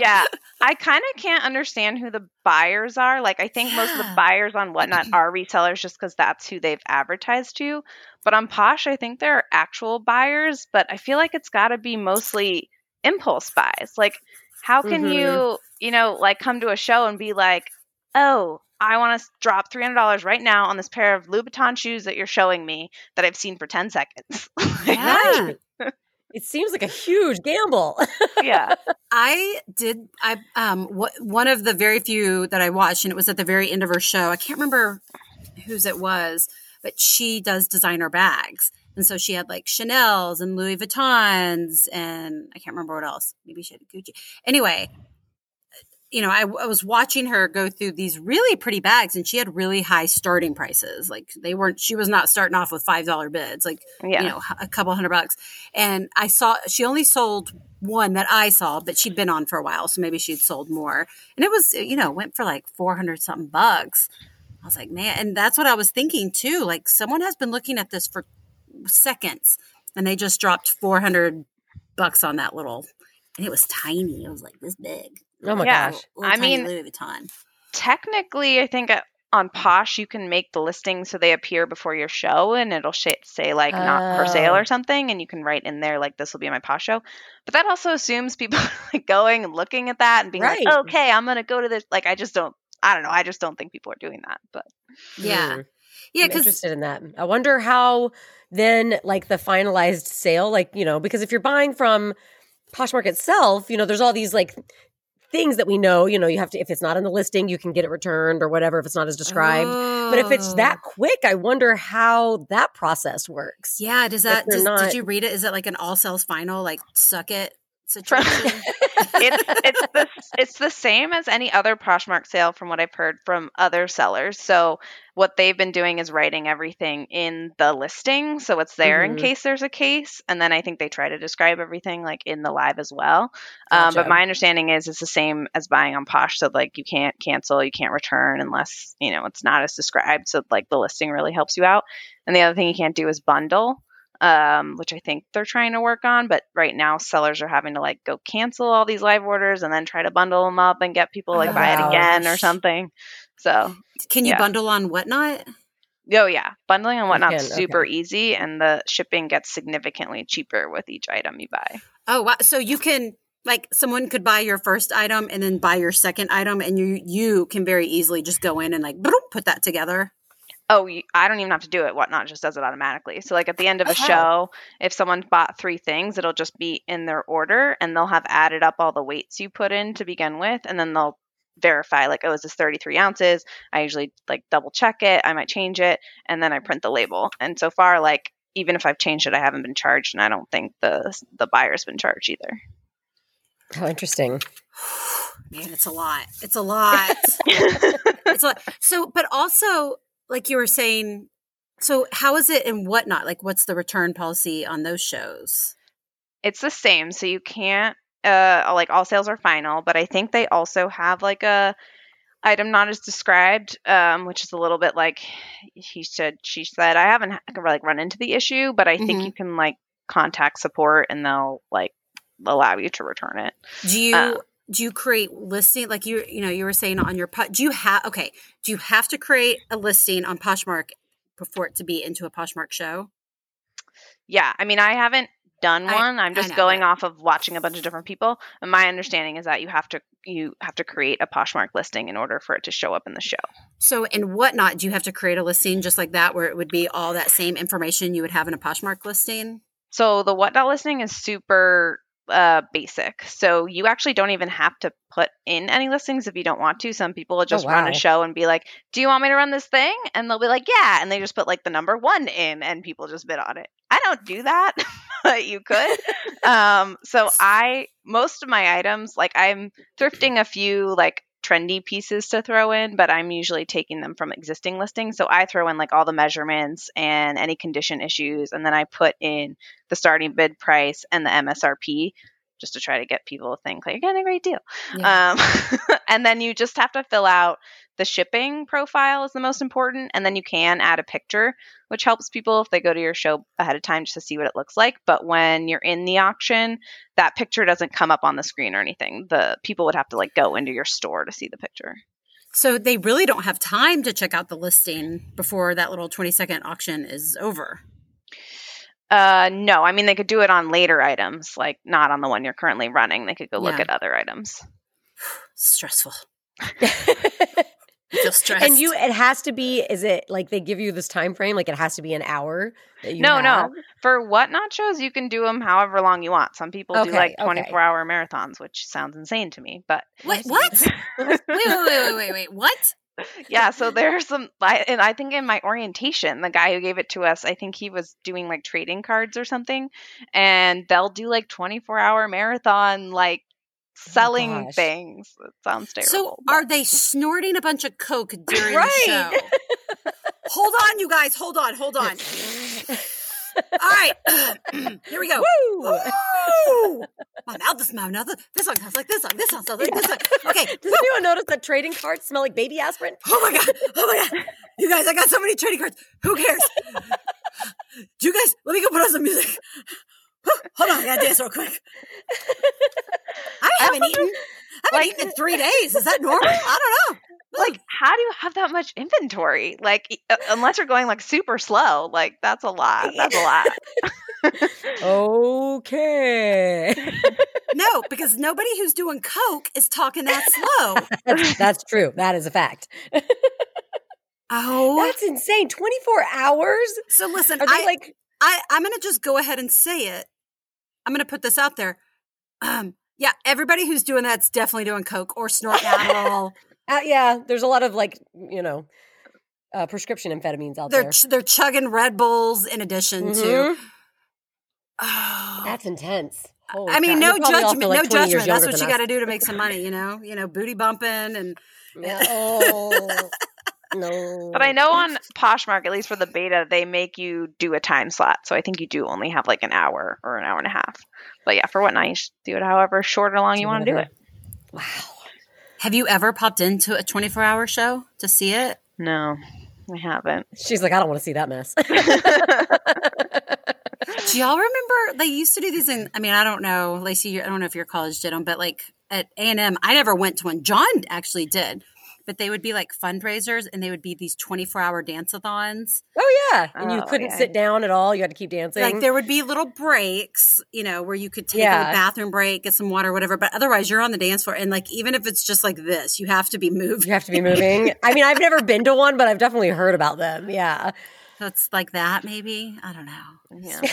yeah. [LAUGHS] I kind of can't understand who the buyers are. Like, I think most of the buyers on Whatnot [CLEARS THROAT] are resellers just because that's who they've advertised to. But on Posh, I think there are actual buyers, but I feel like it's got to be mostly impulse buys. Like, how can Mhm. you, you know, like come to a show and be like, oh, I want to drop $300 right now on this pair of Louboutin shoes that you're showing me that I've seen for 10 seconds. [LAUGHS] Yeah. [LAUGHS] It seems like a huge gamble. [LAUGHS] yeah. I did. I um what one of the very few that I watched, and it was at the very end of her show. I can't remember whose it was, but she does designer bags, and so she had like Chanel's and Louis Vuittons, and I can't remember what else. Maybe she had Gucci. Anyway, you know, I, I was watching her go through these really pretty bags, and she had really high starting prices. Like they weren't. She was not starting off with five dollar bids. Like Yeah. you know, a couple hundred bucks. And I saw she only sold one that I saw, but she'd been on for a while, so maybe she'd sold more. And it was, you know, went for like 400 something bucks. I was like, man, and that's what I was thinking too. Like someone has been looking at this for seconds and they just dropped 400 bucks on that little and it was tiny. It was like this big. Oh my Yeah. gosh. Little I tiny mean- Louis Vuitton. technically, I think uh, on Posh you can make the listing so they appear before your show, and it'll sh- say like not for sale Oh. or something, and you can write in there like this will be my Posh show. But that also assumes people are, [LAUGHS] like going and looking at that and being Right. like, okay, I'm gonna go to this. Like, I just don't. I don't know. I just don't think people are doing that. But Yeah. Hmm. Yeah, I'm because interested in that. I wonder how then like the finalized sale, like, you know, because if you're buying from Poshmark itself, you know, there's all these like things that we know, you know, you have to if it's not in the listing, you can get it returned or whatever if it's not as described. But if it's Oh. that quick, I wonder how that process works. Yeah, does that does, not- did you read it? Is it like an all sales final, like suck it situation? [LAUGHS] it's it's the it's the same as any other Poshmark sale from what I've heard from other sellers. So what they've been doing is writing everything in the listing, so it's there in Mhm. case there's a case, and then I think they try to describe everything like in the live as well. Um, but my understanding is it's the same as buying on Posh, so like you can't cancel, you can't return unless you know it's not as described. So like the listing really helps you out. And the other thing you can't do is bundle um, which I think they're trying to work on. But right now, sellers are having to like go cancel all these live orders and then try to bundle them up and get people like Oh, buy it again or something. So, Can you Yeah. bundle on whatnot? oh yeah, bundling and whatnot can, super easy, and the shipping gets significantly cheaper with each item you buy. Oh wow! So you can like someone could buy your first item and then buy your second item, and you you can very easily just go in and like put that together. Oh, you, I don't even have to do it. Whatnot just does it automatically. So, like at the end of a Oh. show, if someone bought three things, it'll just be in their order, and they'll have added up all the weights you put in to begin with, and then they'll verify like, oh, is this 33 ounces? I usually like double check it. I might change it, and then I print the label. And so far, like even if I've changed it, I haven't been charged, and I don't think the the buyer's been charged either. How interesting. Man, it's a lot. It's a lot. [LAUGHS] it's a lot. So, but also, like you were saying, so how is it and whatnot? Like, what's the return policy on those shows? it's the same so you can't uh like all sales are final but i think they also have like a item not as described um which is a little bit like he said she said i haven't like run into the issue but i think Mhm. you can like contact support and they'll like allow you to return it Do you Uh, do you create listing like you you know you were saying on your do you have okay do you have to create a listing on Poshmark before it to be into a Poshmark show? yeah i mean i haven't done one. I'm just know, going off of watching a bunch of different people. And my understanding is that you have to you have to create a Poshmark listing in order for it to show up in the show. So in whatnot, do you have to create a listing just like that, where it would be all that same information you would have in a Poshmark listing? So the whatnot listing is super uh, basic. So you actually don't even have to put in any listings if you don't want to. Some people will just run wow. a show and be like, "Do you want me to run this thing?" And they'll be like, "Yeah," and they just put like the number one in, and people just bid on it. I don't do that, [LAUGHS] but you could. [LAUGHS] um, so I most of my items, like I'm thrifting a few like trendy pieces to throw in, but I'm usually taking them from existing listings. So I throw in like all the measurements and any condition issues, and then I put in the starting bid price and the MSRP just to try to get people to think like you're getting a great deal. Um, [LAUGHS] and then you just have to fill out the shipping profile is the most important, and then you can add a picture, which helps people if they go to your show ahead of time just to see what it looks like. But when you're in the auction, that picture doesn't come up on the screen or anything. The people would have to like go into your store to see the picture. So they really don't have time to check out the listing before that little 20 second auction is over. Uh, no, I mean they could do it on later items, like not on the one you're currently running. They could go look Yeah. at other items. Stressful. [LAUGHS] I feel stressed. and you, it has to be. Is it like they give you this time frame? Like it has to be an hour. That you No, have? no. For whatnot shows, you can do them however long you want. Some people do Okay, like okay. 24 hour marathons, which sounds insane to me. But Wait, what? [LAUGHS] wait, wait, wait, wait, wait, wait. What? Yeah, so there's some, I, and I think in my orientation, the guy who gave it to us, I think he was doing like trading cards or something, and they'll do like 24 hour marathon, like oh selling gosh. things. It sounds terrible. So are they snorting a bunch of coke [LAUGHS] during Right. the show? hold on, you guys. Hold on. Hold on. [LAUGHS] All right. [CLEARS THROAT] Here we go. Woo! Woo! My mouth is my mouth. This one sounds like this one. This one sounds like this one. Okay. Does anyone notice that trading cards smell like baby aspirin? Oh my god! Oh my god! You guys, I got so many trading cards. Who cares? Do you guys? Let me go put on some music. [GASPS] Hold on, I gotta dance real quick. [LAUGHS] I haven't eaten. I haven't Like- eaten in three days. Is that normal? I don't know. [LAUGHS] like, how do you have that much inventory? Like, uh, unless you're going like super slow, like that's a lot. That's a lot. [LAUGHS] Okay. No, because nobody who's doing coke is talking that slow. that's, true. That is a fact. Oh, That's insane. 24 hours? so listen. Are they I, like I, I'm gonna just go ahead and say it. I'm gonna put this out there. Um, yeah, everybody who's doing that's definitely doing coke or snorting Adderall. [LAUGHS] Uh, yeah, there's a lot of like, you know, uh, prescription amphetamines out they're there. ch- they're chugging Red Bulls in addition to. Mhm. Oh, That's intense. Holy I mean, crap. no judgment, like, no judgment. That's what you got to do to make some money, you know. You know, booty bumping and Yeah. Oh, [LAUGHS] [LAUGHS] no. But I know on Poshmark, at least for the beta, they make you do a time slot. So I think you do only have like an hour or an hour and a half. But yeah, for whatnot, you should do it however short or long you want to do it. Wow. Have you ever popped into a 24 hour show to see it? No, I haven't. She's like, I don't want to see that mess. [LAUGHS] Do y'all remember they used to do these in? I mean, I don't know, Lacey. I don't know if your college did them, but like at A and M, I never went to one. John actually did, but they would be like fundraisers, and they would be these 24 hour dance-a-thons. oh, yeah. And you Oh, couldn't yeah. sit down at all. You had to keep dancing. Like there would be little breaks, you know, where you could take Yeah. a bathroom break, get some water, whatever. But otherwise, you're on the dance floor, and like even if it's just like this, you have to be moving. you have to be moving. [LAUGHS] I mean, I've never been to one, but I've definitely heard about them. Yeah. So it's like that, maybe. I don't know. Yeah. [LAUGHS]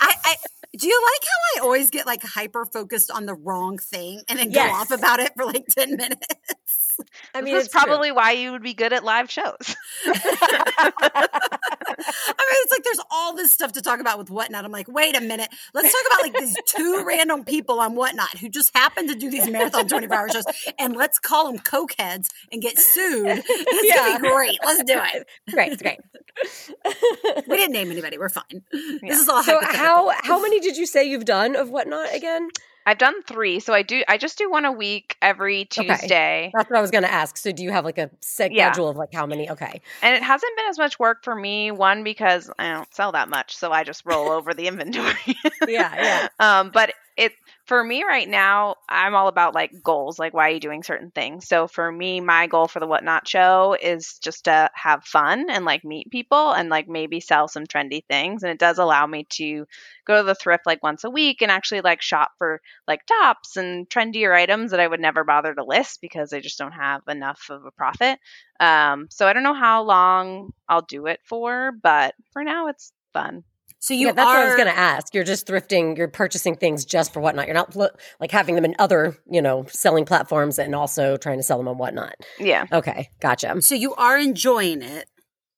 I, I do you like how I always get like hyper focused on the wrong thing and then Yes. go off about it for like 10 minutes? I mean, this is it's true. probably why you would be good at live shows. [LAUGHS] I mean, it's like there's all this stuff to talk about with whatnot. I'm like, wait a minute. Let's talk about like these two [LAUGHS] random people on whatnot who just happen to do these marathon 24 hour shows and let's call them cokeheads and get sued. It's Yeah. gonna be great. Let's do it. great. Great. We didn't name anybody. We're fine. This is all So how how many did you say you've done of whatnot again? I've done three, so I do. I just do one a week every Tuesday, That's what I was going to ask. So do you have like a set Yeah. schedule of like how many? Okay. and it hasn't been as much work for me. One because I don't sell that much, so I just roll over the inventory. Yeah, yeah. [LAUGHS] Um, but it for me right now, I'm all about like goals, like why are you doing certain things. So for me, my goal for the Whatnot show is just to have fun and like meet people and like maybe sell some trendy things. And it does allow me to go to the thrift like once a week and actually like shop for like tops and trendier items that I would never bother to list because I just don't have enough of a profit. Um, so I don't know how long I'll do it for, but for now it's fun. So you yeah, that's are what I was going to ask. You're just thrifting. You're purchasing things just for whatnot. You're not like having them in other, you know, selling platforms and also trying to sell them on whatnot. Yeah. Okay, gotcha. so you are enjoying it.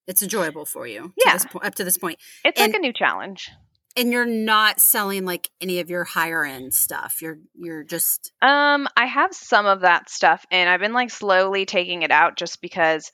It's enjoyable for you. Yeah. To po- up to this point. It's And- like a new challenge. And you're not selling like any of your higher end stuff. You're you're just Um, I have some of that stuff and I've been like slowly taking it out just because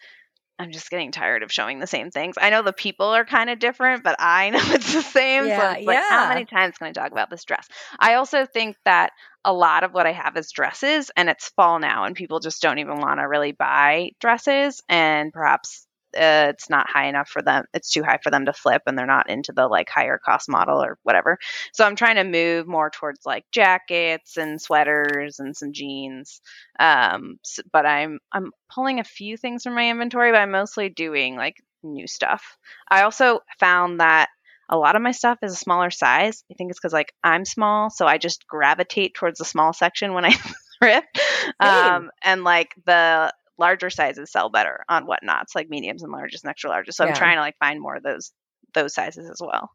I'm just getting tired of showing the same things. I know the people are kind of different, but I [LAUGHS] know it's the same. Yeah, so it's like, how many times can I talk about this dress? I also think that a lot of what I have is dresses and it's fall now and people just don't even want to really buy dresses and perhaps uh, it's not high enough for them. It's too high for them to flip and they're not into the like higher cost model or whatever. So I'm trying to move more towards like jackets and sweaters and some jeans. Um, s but I'm I'm pulling a few things from my inventory, but I'm mostly doing like new stuff. I also found that a lot of my stuff is a smaller size. I think it's because like I'm small, so I just gravitate towards the small section when I [LAUGHS] thrift. Um, and like the larger sizes sell better on whatnots, like mediums and larges and extra larges. So Yeah. I'm trying to like find more of those those sizes as well.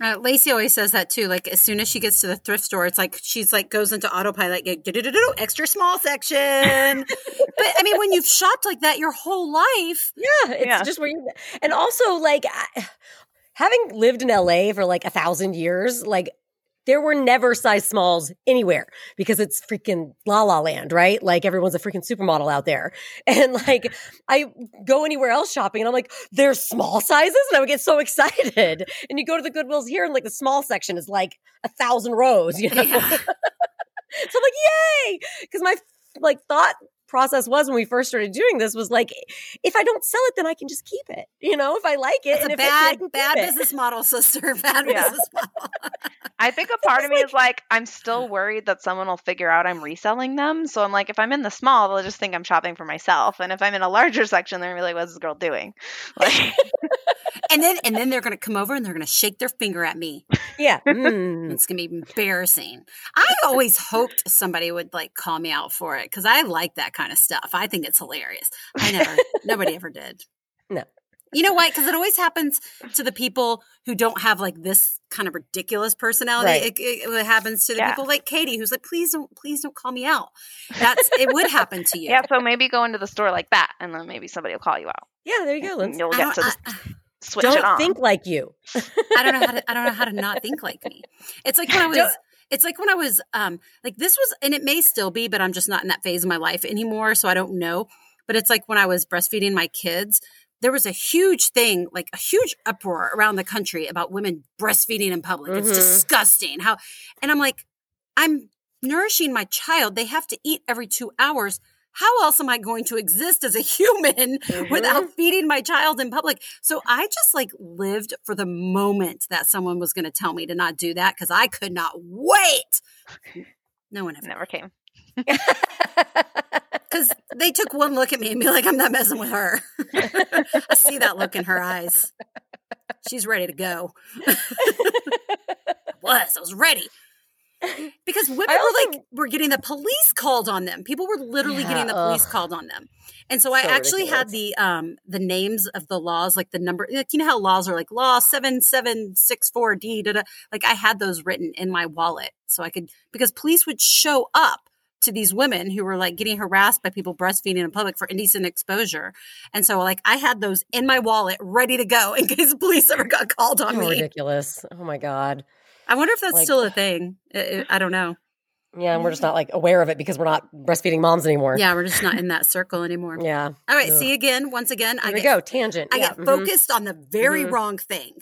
uh, Lacey always says that too. Like as soon as she gets to the thrift store, it's like she's like goes into autopilot, like, extra small section. [LAUGHS] but I mean, when you've shopped like that your whole life, Yeah, it's Yeah. just where you. And also, like, I, having lived in LA for like a thousand years, like, there were never size smalls anywhere because it's freaking la la land, right? Like everyone's a freaking supermodel out there. [LAUGHS] And like I go anywhere else shopping and I'm like, there's small sizes? And I would get so excited. And you go to the Goodwills here and like the small section is like a thousand rows, you know? Yeah. [LAUGHS] so I'm like, yay! Because my like thought process was when we first started doing this was like, if I don't sell it, then I can just keep it. You know, if I like it, it's and a if bad, can bad it. business model, sister. [LAUGHS] Bad Yeah. business model. [LAUGHS] I think a [LAUGHS] part of me is like I'm still worried that someone will figure out I'm reselling them. So I'm like, if I'm in the small, they'll just think I'm shopping for myself, and if I'm in a larger section, they're gonna be like, "What's this girl doing?" Like, and then and then they're gonna come over and they're gonna shake their finger at me. Yeah. Mm. It's gonna be embarrassing. I always hoped somebody would like call me out for it because I like that kind of stuff. I think it's hilarious. I never, [LAUGHS] nobody ever did. No. You know why? Because it always happens to the people who don't have like this kind of ridiculous personality. Right. It, it, it happens to the Yeah. people like Katie, who's like, "Please don't, please don't call me out." That's it. Would happen to you. yeah, so maybe go into the store like that, and then maybe somebody will call you out. Yeah, there you go. You'll get to I, the, switch don't on. think like you. [LAUGHS] I don't know how to I don't know how to not think like me. It's like when I was Don't- it's like when I was um like this was and it may still be, but I'm just not in that phase of my life anymore, so I don't know. But it's like when I was breastfeeding my kids, there was a huge thing, like a huge uproar around the country about women breastfeeding in public. It's Mhm. disgusting. How and I'm like, I'm nourishing my child. They have to eat every two hours. How else am I going to exist as a [LAUGHS] human mm-hmm. without feeding my child in public? So I just like lived for the moment that someone was going to tell me to not do that because I could not wait. No one ever. Never came. [LAUGHS] Because they took one look at me and be like, I'm not messing with her. [LAUGHS] I see that look in her eyes. She's ready to go. I was. I was ready. [LAUGHS] Because women I were like, were getting the police called on them. People were literally Yeah, getting the police ugh. called on them. And so I So actually had the um the names of the laws, like the number. Like, you know how laws are like law seven seven six four D. Da, da. Like I had those written in my wallet, so I could because police would show up to these women who were like getting harassed by people breastfeeding in public for indecent exposure. And so like I had those in my wallet ready to go in case the police ever got called on Oh, me. ridiculous. Oh my God. I wonder if that's Like- still a thing. I, I I don't know. Yeah, and we're just not like aware of it because we're not breastfeeding moms anymore. Yeah, we're just not in that circle anymore. [LAUGHS] Yeah. All right, Ugh. see again, once again, I There we get, go. Tangent. I yeah. get mhm. focused on the very Mhm. wrong thing.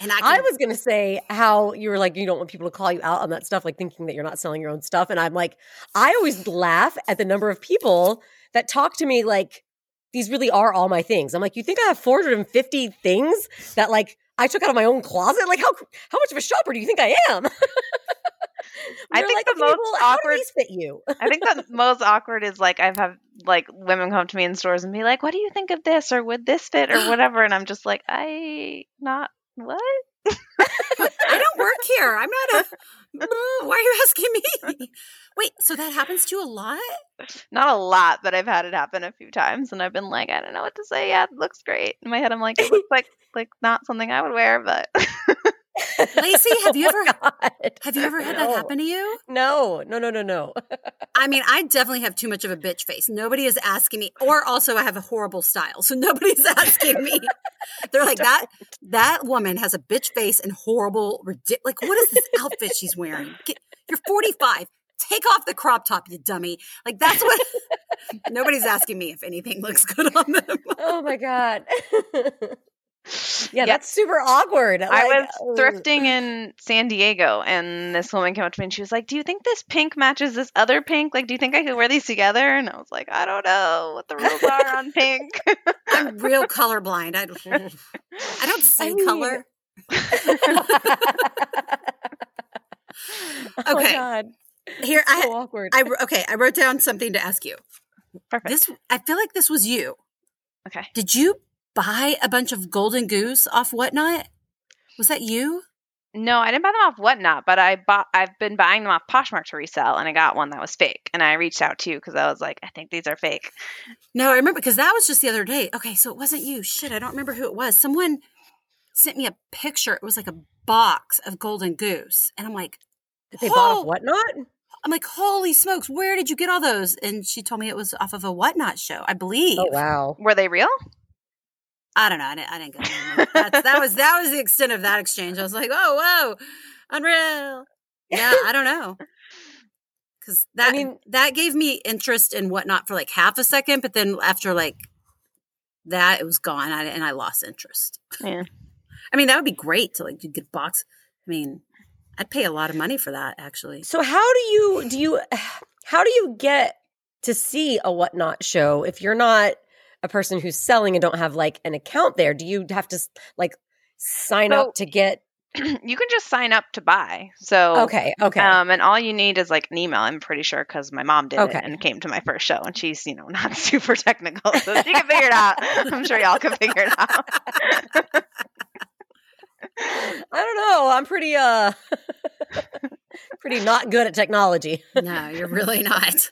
And I, I was gonna say how you were like you don't want people to call you out on that stuff, like thinking that you're not selling your own stuff. And I'm like, I always laugh at the number of people that talk to me like these really are all my things. I'm like, you think I have 450 things that like I took out of my own closet? Like how how much of a shopper do you think I am? [LAUGHS] I think like, the okay, most well, awkward- fit you? I think the [LAUGHS] most awkward is like I've had like women come to me in stores and be like, "What do you think of this?" or "Would this fit?" or [GASPS] whatever, and I'm just like, "I not what." [LAUGHS] I don't work here. I'm not a. Why are you asking me? Wait, so that happens to you a lot? [SIGHS] Not a lot, but I've had it happen a few times, and I've been like, I don't know what to say. Yeah, it looks great. In my head, I'm like, it looks like [LAUGHS] like not something I would wear, but [LAUGHS] Lacey, have you [LAUGHS] Oh ever my God. have you ever had that happen to you? No, no, no, no, no. I mean, I definitely have too much of a bitch face. Nobody is asking me, or also I have a horrible style, so nobody's asking me. They're like that. That woman has a bitch face and horrible. Ridic- like, what is this outfit she's wearing? Get, you're 45. Take off the crop top, you dummy. Like that's what. [LAUGHS] nobody's asking me if anything looks good on them. [LAUGHS] Oh my god. [LAUGHS] yeah, Yeah. that's super awkward. I was uh, thrifting in San Diego, and this woman came up to me and she was like, "Do you think this pink matches this other pink? Like, do you think I could wear these together?" And I was like, "I don't know what the rules are on pink." I'm real colorblind. I don't. I don't see mean- color. Oh my Okay. god. Here, I So awkward. I okay, I wrote down something to ask you. Perfect. This I feel like this was you. okay. Did you buy a bunch of golden goose off whatnot? Was that you? No, I didn't buy them off Whatnot, but I bought. I've been buying them off Poshmark to resell, and I got one that was fake. And I reached out to you because I was like, I think these are fake. No, I remember because that was just the other day. Okay, so it wasn't you. Shit, I don't remember who it was. Someone sent me a picture. It was like a box of golden goose, and I'm like, Did they bought off whatnot? I'm like, holy smokes, where did you get all those? And she told me it was off of a whatnot show, I oh, believe. Oh wow. Were they real? I don't know. I didn't, I didn't go. that was that was the extent of that exchange. I was like, oh, whoa, unreal. Yeah, I don't know. [LAUGHS] Because that I mean- that gave me interest in whatnot for like half a second, but then after like that, it was gone, I, and I lost interest. Yeah. I mean, that would be great to like you get box. I mean, I'd pay a lot of money for that actually. So how do you do you [SIGHS] how do you get to see a whatnot show if you're not a person who's selling and don't have like an account there? Do you have to like sign up to get [CLEARS THROAT] you can just sign up to buy. So Okay, okay. Um, and all you need is like an email. I'm pretty sure because my mom did Okay. it and came to my first show, and she's you know not [LAUGHS] super technical, so she can figure it out. [LAUGHS] I'm sure y'all can figure it out. [LAUGHS] I don't know. I'm pretty uh [LAUGHS] pretty not good at technology. no, you're really not.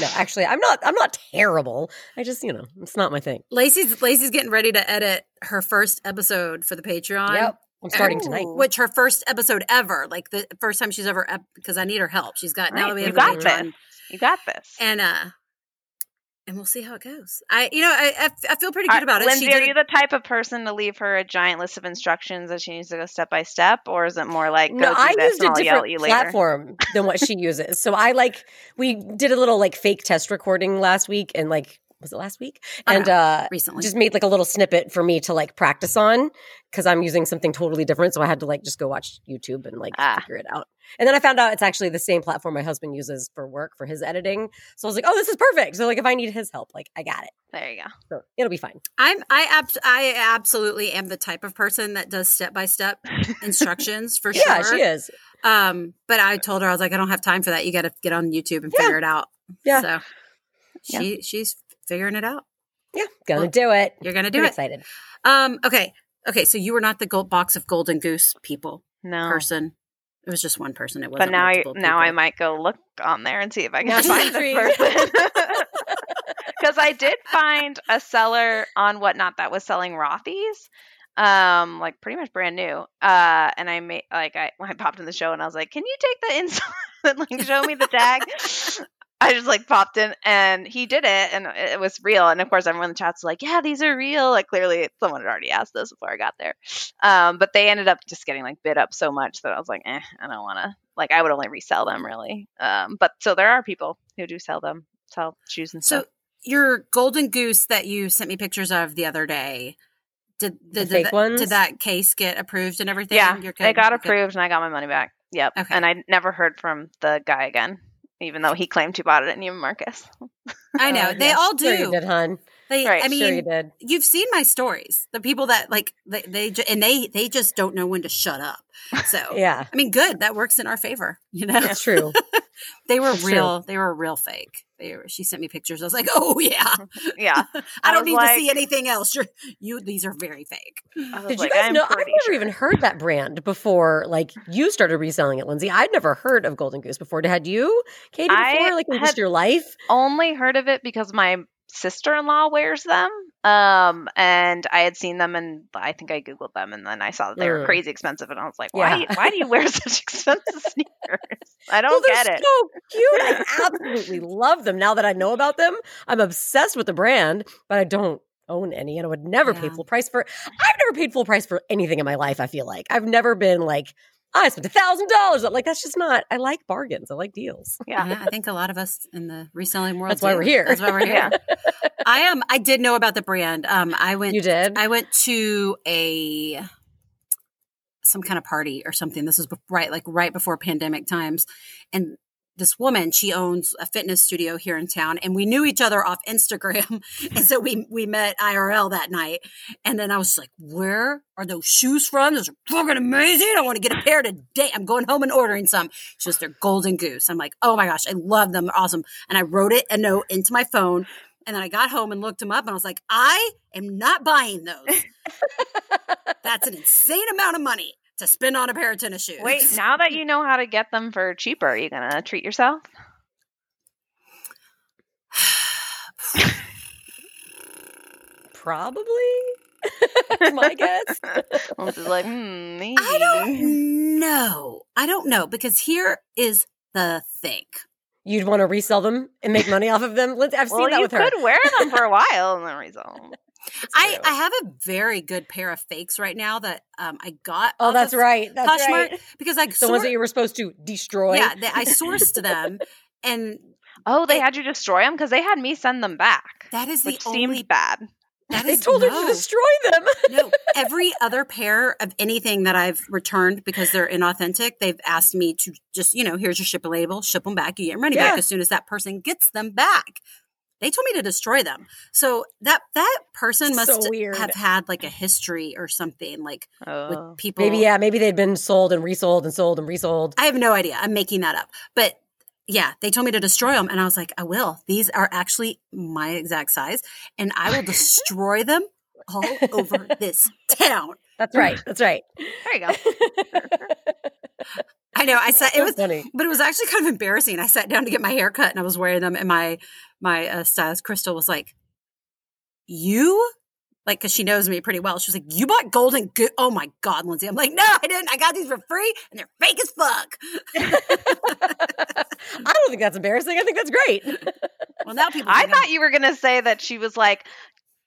No, actually, I'm not I'm not terrible. I just, you know, it's not my thing. Lacey's Lacey's getting ready to edit her first episode for the Patreon. Yep. I'm starting tonight. Which her first episode ever, like the first time she's ever, ep- because I need her help. She's got now that we you have got the Patreon, this. You got this. and uh, and we'll see how it goes. I, you know, I I, I feel pretty good about it. Lindsey, she are you the type of person to leave her a giant list of instructions that she needs to go step by step, or is it more like go No, do I this used and a I'll different platform than what she uses. So I like we did a little like fake test recording last week and like was it last week? Oh, And no, uh recently. just made like a little snippet for me to like practice on because I'm using something totally different. So I had to like just go watch YouTube and like Ah. figure it out. And then I found out it's actually the same platform my husband uses for work for his editing. So I was like, oh, this is perfect. So like if I need his help, like I got it. There you go. So it'll be fine. I'm I ab- I absolutely am the type of person that does step by step instructions for sure. Yeah, she is. Um, but I told her I was like, I don't have time for that. You got to get on YouTube and Yeah. figure it out. Yeah. So she she's figuring it out. Yeah, gonna Well, do it. You're gonna do I'm it. excited. Um. Okay. Okay. So you were not the gold box of golden goose people No, person. It was just one person. It wasn't. but now I, now I might go look on there and see if I can find intrigued. person. [LAUGHS] [LAUGHS] Because I did find a seller on whatnot that was selling Rothy's, um, like pretty much brand new. Uh, and I made like I [LAUGHS] I popped in the show and I was like, "Can you take the inside and like show me the tag?" I just like popped in and he did it and it was real. And of course, everyone in the chat's like, yeah, these are real. Like clearly someone had already asked this before I got there. Um, but they ended up just getting like bid up so much that I was like, eh, I don't want to, like, I would only resell them really. Um, but so there are people who do sell them, sell shoes and stuff. So your golden goose that you sent me pictures of the other day. Did, The did, fake that, ones? did that case get approved and everything? Yeah, they got approved and I got my money back. Yep. Okay. And I never heard from the guy again, even though he claimed he bought it and even Marcus. I know Uh, they yeah, all sure you do. did, hun. They, Right, I sure mean, sure you did. you've seen my stories. The people that like they, they ju- and they they just don't know when to shut up. So [LAUGHS] Yeah, I mean, good. That works in our favor. You know, that's true. [LAUGHS] they were That's true. real. They were real fake. They were, she sent me pictures. I was like, [LAUGHS] oh yeah. [LAUGHS] Yeah. [LAUGHS] I, I don't need like- to see anything else. You're, you these are very fake. Did like, you guys I'm know? I've never sure. even heard that brand before. Like you started reselling it, Lindsey. I'd never heard of Golden Goose before. Had you, Katie, I before? Like in just your life? only heard of it because my sister-in-law wears them um and i had seen them and i think i googled them and then i saw that they were Mm. crazy expensive and i was like why Yeah. why do you wear [LAUGHS] such expensive [LAUGHS] sneakers i don't well, get it so cute. I absolutely love them. Now that I know about them, I'm obsessed with the brand, but I don't own any and I would never pay full price for I've never paid full price for anything in my life, I feel like. I've never been like, I spent a thousand dollars. Like that's just not I like bargains. I like deals. [LAUGHS] yeah Yeah, I think a lot of us in the reselling world. That's why do. we're here. That's why we're [LAUGHS] here. I am. I did know about the brand. Um, I went. You did? I went to a some kind of party or something. This was right, like right before pandemic times, and this woman she owns a fitness studio here in town, and we knew each other off Instagram, [LAUGHS] and so we we met IRL that night, and then I was like, "Where are those shoes from? Those are fucking amazing! I want to get a pair today. I'm going home and ordering some." It's just they're Golden Goose. I'm like, "Oh my gosh, I love them! They're awesome!" And I wrote it a note into my phone. And then I got home and looked them up and I was like, I am not buying those. [LAUGHS] That's an insane amount of money to spend on a pair of tennis shoes. wait [LAUGHS] now that you know how to get them for cheaper are you gonna treat yourself [SIGHS] Probably. [LAUGHS] My guess. [LAUGHS] Well, just like hmm, maybe. I don't know. I don't know because here is the thing. You'd want to resell them and make money off of them. Lindsey, I've well, seen that with her. could wear them for a while and then resell them. I. I have a very good pair of fakes right now that um, I got. Oh, that's right. That's Poshmark right. because I The sor- ones that you were supposed to destroy. yeah, they, I sourced them, [LAUGHS] and Oh, they It- had you destroy them because they had me send them back, that is the which only seemed bad. that [LAUGHS] They is told her to destroy them. no, every [LAUGHS] other pair of anything that I've returned because they're inauthentic, they've asked me to just, you know, here's your ship label, ship them back, you get your money Yeah. back as soon as that person gets them back. They told me to destroy them. So that that person So must weird. have had like a history or something like Oh. with people. Maybe, yeah, maybe they'd been sold and resold and sold and resold. I have no idea. I'm making that up. But yeah, they told me to destroy them. And I was like, I will. These are actually my exact size. And I will destroy them all over [LAUGHS] this town. That's right. That's right. There you go. [LAUGHS] I know. I said it was funny. But it was actually kind of embarrassing. I sat down to get my hair cut and I was wearing them, and my my uh, stylist Crystal was like, "You." Like, because she knows me pretty well. She was like, You bought golden go Oh my God, Lindsey. I'm like, No, I didn't. I got these for free and they're fake as fuck. [LAUGHS] I don't think that's embarrassing. I think that's great. Well, now people. I thought you were gonna say that she was like,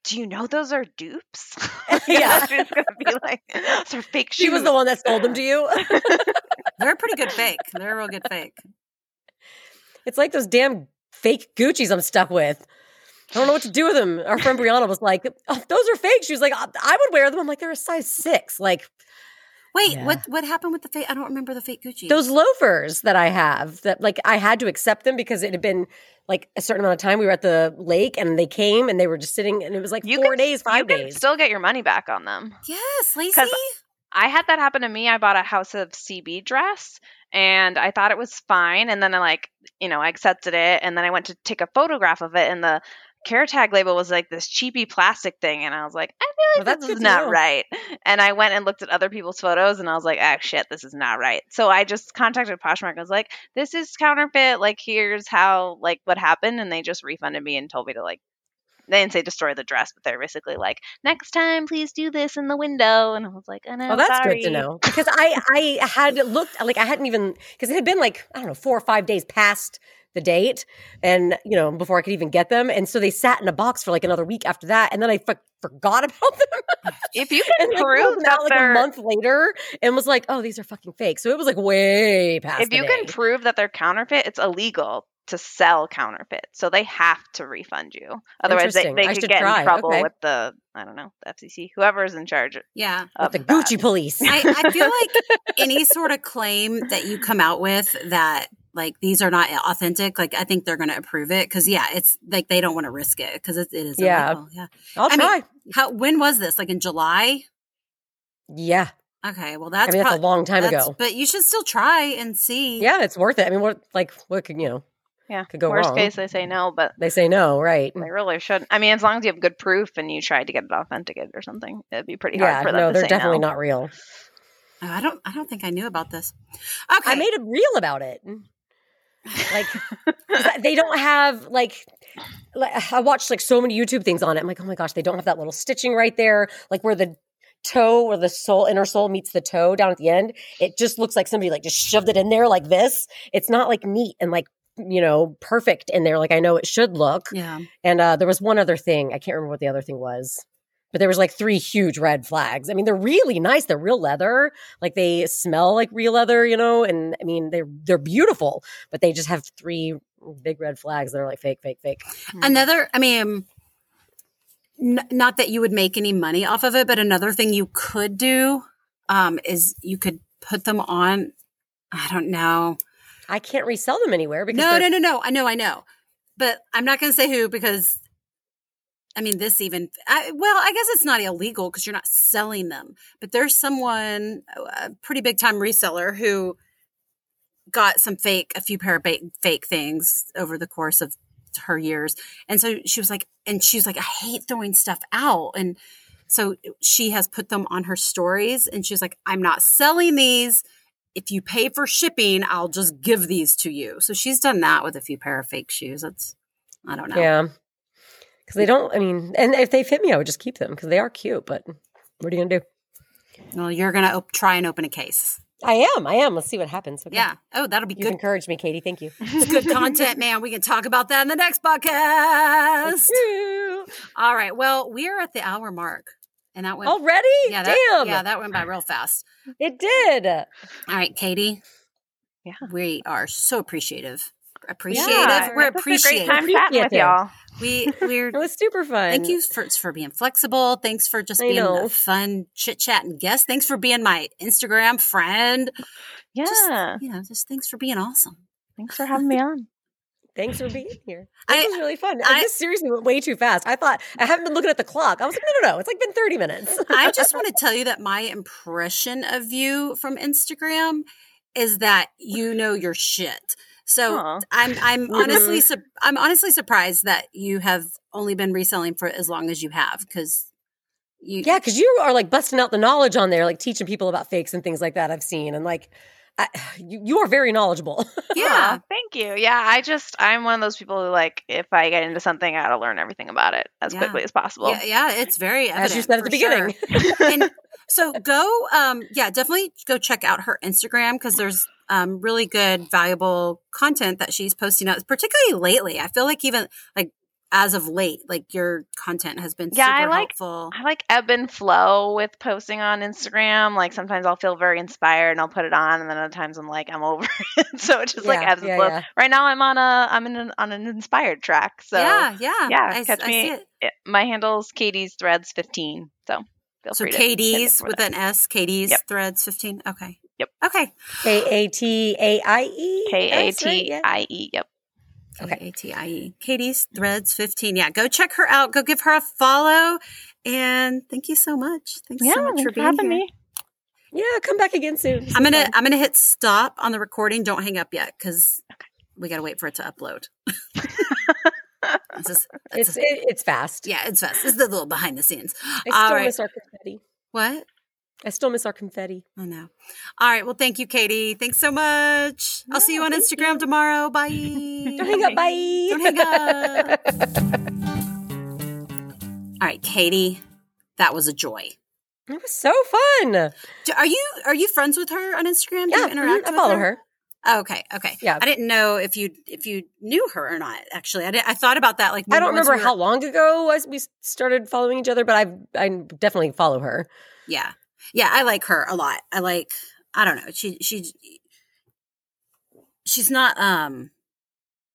"Do you know those are dupes?" [LAUGHS] [LAUGHS] Yeah. she was gonna be like, "Those are fake shoes." She was the one that sold them to you. [LAUGHS] they're a pretty good fake. They're a real good fake. It's like those damn fake Gucci's I'm stuck with. I don't know what to do with them. Our friend Brianna was like, oh, "Those are fake." She was like, "I I would wear them." I'm like, "They're a size six. Like Wait, Yeah. what what happened with the fake? I don't remember the fake Gucci. those loafers that I have. That like I had to accept them because it had been like a certain amount of time. We were at the lake and they came and they were just sitting and it was like You four can- days, five you can days. Still get your money back on them. Yes, Lacey. 'Cause I had that happen to me. I bought a House of CB dress and I thought it was fine. And then I like, you know, I accepted it. And then I went to take a photograph of it and the care tag label was like this cheapy plastic thing. And I was like, I feel like that's this is not know. right. And I went and looked at other people's photos and I was like, oh shit, this is not right. So I just contacted Poshmark. I was like, this is counterfeit. Like, here's how, like, what happened. And they just refunded me and told me to like, they didn't say destroy the dress, but they're basically like, next time, please do this in the window. And I was like, oh no, Oh, that's sorry. good to know because I I had looked like I hadn't even because it had been like I don't know four or five days past the date and you know before I could even get them and so they sat in a box for like another week after that and then I f- forgot about them [LAUGHS] If you can [LAUGHS] I pulled prove oh, them that out like a they're month later and was like oh these are fucking fake so it was like way past if the you can prove that they're counterfeit, it's illegal to sell counterfeit. So they have to refund you. Otherwise, they, they I could get try. in trouble Okay. with the I don't know the FCC, whoever's in charge yeah. With of the that. Gucci police I, I feel [LAUGHS] like any sort of claim that you come out with that like these are not authentic, like I think they're going to approve it because yeah, it's like they don't want to risk it because it, it is Yeah. illegal. yeah. I'll I mean, try. How when was this? Like in July? yeah. Okay, well I that's mean, that's a long time ago. But you should still try and see. Yeah, it's worth it. I mean, what like what could you know? Yeah. Could go Worst wrong. case, they say no, but They say no, right? they really shouldn't. I mean, as long as you have good proof and you tried to get it authenticated or something, it'd be pretty hard Yeah, for them no, to they're say definitely no. not real. Oh, I don't. I don't think I knew about this. Okay. I made a reel about it. Like [LAUGHS] they don't have like, like I watched like so many YouTube things on it. I'm like, oh my gosh, they don't have that little stitching right there, like where the toe or the sole inner sole meets the toe down at the end. It just looks like somebody like just shoved it in there like this. It's not like neat and like you know perfect in there like I know it should look. yeah. And uh, there was one other thing. I can't remember what the other thing was. But there was like three huge red flags. I mean, they're really nice. They're real leather. Like they smell like real leather, you know, and I mean they're they're beautiful, but they just have three big red flags that are like fake, fake, fake. Another, I mean, n- not that you would make any money off of it, but another thing you could do um, is you could put them on. I don't know. I can't resell them anywhere because No, they're- no, no, no. I know, I know, but I'm not going to say who because. I mean, this even, I, well, I guess it's not illegal because you're not selling them, but there's someone, a pretty big time reseller who got some fake, a few pair of ba- fake things over the course of her years. And so she was like, and she was like, I hate throwing stuff out. And so she has put them on her stories and she was like, I'm not selling these. If you pay for shipping, I'll just give these to you. So she's done that with a few pair of fake shoes. That's, I don't know. yeah, because they don't. I mean, and if they fit me, I would just keep them because they are cute. But what are you gonna do? Well, you're going to op- try and open a case. I am. I am. Let's see what happens. Okay. Yeah. Oh, that'll be You've good. encouraged me, Katie. Thank you. [LAUGHS] It's good content, man. We can talk about that in the next podcast. All right. Well, we are at the hour mark. And that went Already? yeah, that, Damn. yeah, that went by real fast. it did. All right, Katie. Yeah. We are so appreciative. Appreciative. Yeah, We're it's just great time chatting with y'all. We we're [LAUGHS] It was super fun. thank you for for being flexible. Thanks for just I being know. a fun chit chatting guest. Thanks for being my Instagram friend. Yeah. Just, you know, just thanks for being awesome. Thanks for having me on. Thanks for being here. This I- was really fun. I- this seriously went way too fast. I thought I haven't been looking at the clock. I was like, no, no, no. It's like been 30 minutes. [LAUGHS] I just want to [LAUGHS] tell you that my impression of you from Instagram is that you know your shit. So Aw. I'm I'm honestly su- I'm honestly surprised that you have only been reselling for as long as you have because you yeah, because you are like busting out the knowledge on there, like teaching people about fakes and things like that. I've seen and like, I, [SIGHS] you, you are very knowledgeable. [LAUGHS] yeah Aw, thank you. Yeah, I just I'm one of those people who like if I get into something, I gotta learn everything about it as Yeah. quickly as possible. yeah yeah it's very As you said at the for sure. beginning. and [LAUGHS] so go um yeah definitely go check out her instagram because there's um really good valuable content that she's posting out particularly lately i feel like even like as of late like your content has been Yeah, I super like- helpful I like ebb and flow with posting on Instagram. Like sometimes I'll feel very inspired and I'll put it on, and then other times I'm like I'm over [LAUGHS] it. so it just like Yeah, ebbs and yeah, flows. yeah. Right now I'm on a I'm in an, on an inspired track. So yeah yeah yeah, I, catch I me. it. it- my handle's Katie's Threads 15. So feel so free katie's with an s katie's Yep. threads 15 okay Yep. okay K A T A I E. K A That's right, T yeah. I E. Yep. Okay. K-A-T-I-E. E. Katie's Threads 15. Yeah, go check her out. Go give her a follow. And thank you so much. Thanks Yeah, so much thanks for for being having here. me. Yeah, come back again soon. I'm gonna I'm gonna hit stop on the recording. Don't hang up yet because we gotta wait for it to upload. [LAUGHS] This is- that's It's a- it, it's fast. yeah, it's fast. This is the little behind the scenes. I All still right. miss our confetti. What? I still miss our confetti. I know. All right. Well, thank you, Katie. Thanks so much. I'll see you on Instagram tomorrow. [LAUGHS] Bye. Don't hang up. Bye. Don't hang up. [LAUGHS] All right, Katie. That was a joy. It was so fun. Are you are you friends with her on Instagram? Do Yeah, you interact mhm, I follow her. Oh, okay, okay. Yeah. I didn't know if you if you knew her or not. Actually, I did, I thought about that. Like I don't remember we were- how long ago we started following each other, but I I definitely follow her. Yeah, yeah. I like her a lot. I like. I don't know. She she she's not. Um,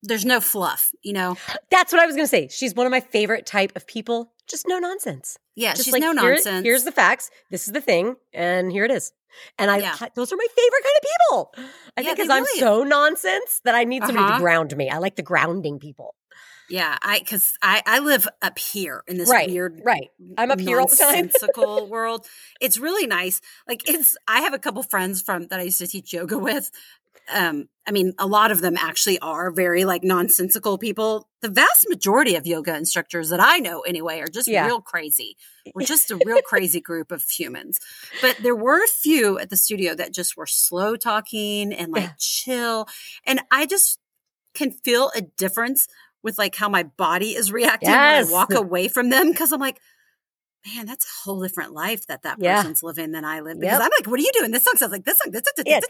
there's no fluff. You know. That's what I was going to say. She's one of my favorite type of people. Just no nonsense. Yeah, Just she's like no here- nonsense. Here's the facts. This is the thing, and here it is. And I, Yeah. those are my favorite kind of people. I Yeah, think because I'm really- so nonsense that I need somebody Uh-huh. to ground me. I like the grounding people. Yeah, I because I I live up here in this right, weird right. I'm up here all the time. nonsensical [LAUGHS] world. It's really nice. Like it's I have a couple friends from that I used to teach yoga with. Um, I mean, a lot of them actually are very like nonsensical people. The vast majority of yoga instructors that I know anyway are just Yeah. real crazy. We're just a real crazy group of humans. But there were a few at the studio that just were slow talking and like Yeah. chill. And I just can feel a difference with like how my body is reacting Yes. when I walk away from them because I'm like, man, that's a whole different life that that Yeah. person's living than I live. Because Yep. I'm like, what are you doing? This song sounds like this song. This, this, yeah,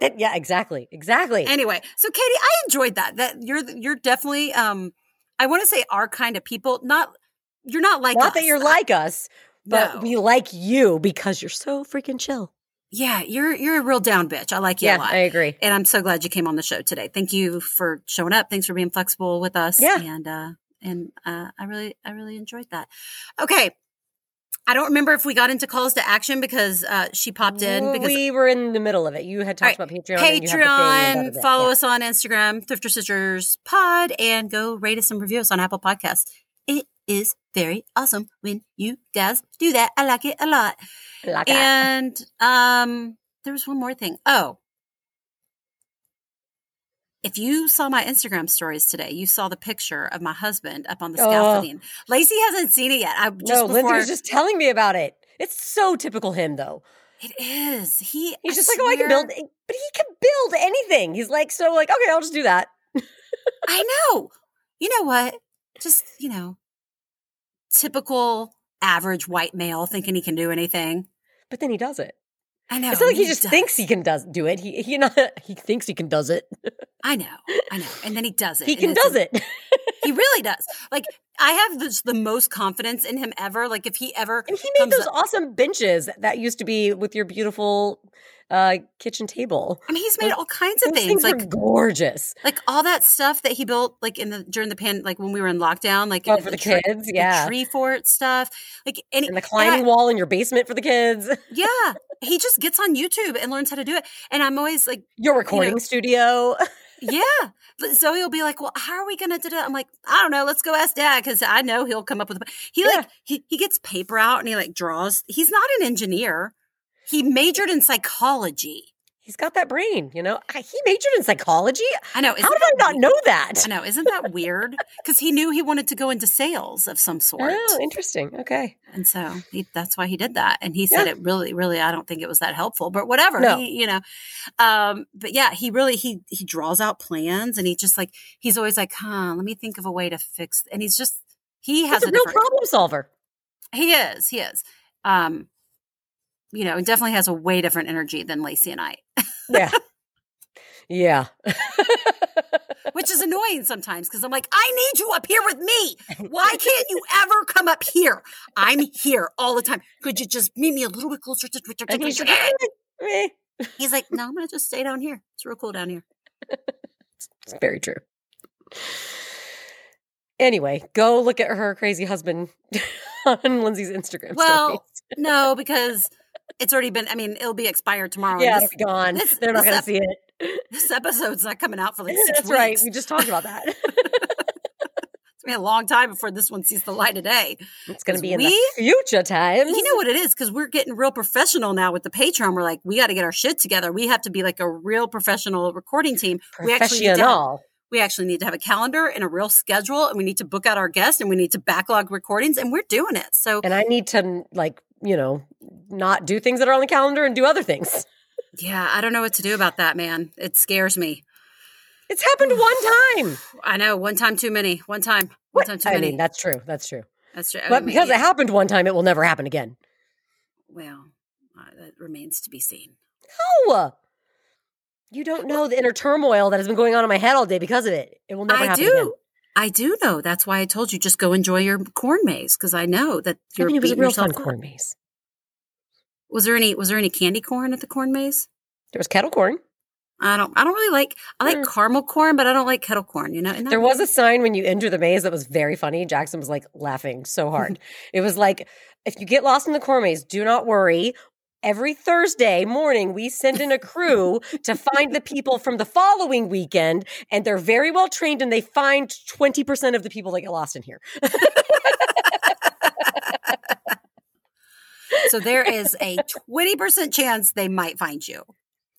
this, [LAUGHS] yeah, exactly, exactly. Anyway, so Katie, I enjoyed that. That you're you're definitely um I want to say our kind of people. Not you're not like Not us. that you're like us, but No. we like you because you're so freaking chill. Yeah, you're you're a real down bitch. I like you Yeah, a lot. I agree. and I'm so glad you came on the show today. Thank you for showing up. Thanks for being flexible with us. Yeah. And uh and uh I really I really enjoyed that. Okay. I don't remember if we got into calls to action because uh she popped in because we were in the middle of it. You had talked All about Patreon. and you have the thing and Patreon, follow Yeah. us on Instagram, Thrifter Sisters Pod, and go rate us and review us on Apple Podcasts. Is very awesome when you guys do that. I like it a lot. Like. And um, there was one more thing. Oh, if you saw my Instagram stories today, you saw the picture of my husband up on the Oh. scaffolding. Lacey hasn't seen it yet. I just no, Lindsey was just telling me about it. It's so typical him, though. it is. He He's I just like, oh, I can build, but he can build anything. He's like, so like, okay, I'll just do that. I know. You know what? Just, you know, typical average white male thinking he can do anything. But then he does it. I know. it's not like he just does. thinks he can does do it. He he not he thinks he can does it. I know. I know. And then he does it. He can does it. [LAUGHS] He really [LAUGHS] does. Like I have this, the most confidence in him ever. Like if he ever And he made those up- awesome benches that used to be with your beautiful uh kitchen table. I mean, he's made those- all kinds of things. things Like are gorgeous. like all that stuff that he built like in the during the pan like when we were in lockdown, like Oh, for the tree- kids, the yeah. tree fort stuff. Like any And the and I- climbing wall in your basement for the kids. [LAUGHS] Yeah. He just gets on YouTube and learns how to do it. And I'm always like, Your recording studio. [LAUGHS] Yeah. But Zoe will be like, well, how are we going to do that? I'm like, I don't know. Let's go ask dad because I know he'll come up with. A, he like he he gets paper out and he like draws. He's not an engineer. He majored in psychology. He's got that brain, you know. He majored in psychology. I know. How did I not weird? know that? I know. Isn't that weird? [LAUGHS] Because he knew he wanted to go into sales of some sort. Oh, interesting. Okay. And so he, that's why he did that. And he said Yeah. it really, really, I don't think it was that helpful, but whatever. No. He, you know, um, but yeah, he really, he, he draws out plans and he just like, he's always like, huh, let me think of a way to fix, and he's just, he has He's a, a, real problem solver. he is, he is. Um, you know, and definitely has a way different energy than Lacey and I, Yeah. yeah. [LAUGHS] which is annoying sometimes because I'm like, I need you up here with me. Why can't you ever come up here? I'm here all the time. Could you just meet me a little bit closer to he's like. He's like, no, I'm gonna just stay down here. It's real cool down here. [LAUGHS] It's very true. Anyway, go look at her crazy husband [LAUGHS] on Lindsey's Instagram. Well. No, because it's already been. I mean, it'll be expired tomorrow. yeah, this, be gone. this- They're not going to ep- see it. this episode's not coming out for like [LAUGHS] six That's right. weeks. We just talked about that. [LAUGHS] It's been a long time before this one sees the light of day. It's going to be in we- the future times. You know what it is? Because we're getting real professional now with the Patreon. We're like, we got to get our shit together. We have to be like a real professional recording team. We actually need to have, Professional. We actually need to have a calendar and a real schedule, and we need to book out our guests, and we need to backlog recordings, and we're doing it. So And I need to, like, you know, not do things that are on the calendar and do other things. yeah, I don't know what to do about that, man. It scares me. It's happened one time. I know. One time too many. One time. One time too I many. mean, that's true. That's true. That's true. I But mean, because yeah. it happened one time, it will never happen again. well, uh, that remains to be seen. No. You don't know the inner turmoil that has been going on in my head all day because of it. It will never happen. I happen do. again. I do know. That's why I told you just go enjoy your corn maze because I know that you're mean, it was a real fun up. corn maze. Was there any? Was there any candy corn at the corn maze? There was kettle corn. I don't. I don't really like. I like mm. caramel corn, but I don't like kettle corn. You know. There was a sign when you enter the maze that was very funny. Jackson was like laughing so hard. [LAUGHS] it was like, if you get lost in the corn maze, do not worry. Every Thursday morning, we send in a crew to find the people from the following weekend, and they're very well trained and they find 20% of the people that get lost in here. [LAUGHS] so there is a twenty percent chance they might find you.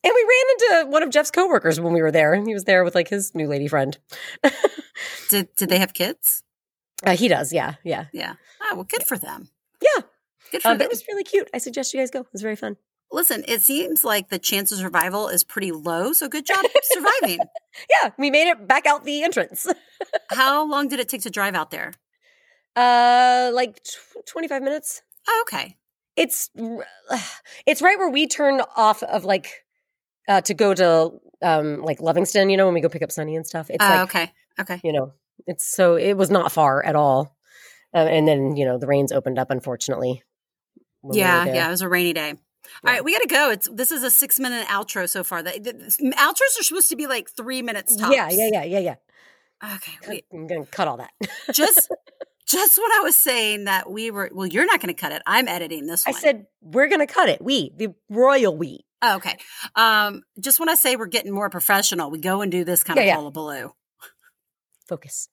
And we ran into one of Jeff's coworkers when we were there, and he was there with like his new lady friend. [LAUGHS] Did Did they have kids? Uh, he does, yeah, yeah, Yeah. Oh well, good for them. yeah. Good for Um, it was really cute. I suggest you guys go. It was very fun. Listen, it seems like the chance of survival is pretty low. So good job [LAUGHS] surviving. Yeah, we made it back out the entrance. [LAUGHS] How long did it take to drive out there? Uh, like tw- 25 minutes. Oh, okay. It's [SIGHS] it's right where we turn off of like uh to go to um like Lovingston, you know, when we go pick up Sunny and stuff. It's Oh, like, okay. Okay. you know, it's so it was not far at all. Uh, and then, you know, the rains opened up unfortunately. Yeah, yeah. It was a rainy day. All right, we got to go. It's this is a six minute outro so far. The outros are supposed to be like three minutes tops. Yeah, yeah, yeah, yeah, yeah. Okay, wait. I'm gonna cut all that. [LAUGHS] just just what I was saying that we were. Well, you're not going to cut it. I'm editing this I one. said we're gonna cut it. We, the royal we. Oh, okay. Um, just when I say we're getting more professional, we go and do this kind Yeah, of yeah. hullabaloo. Focus.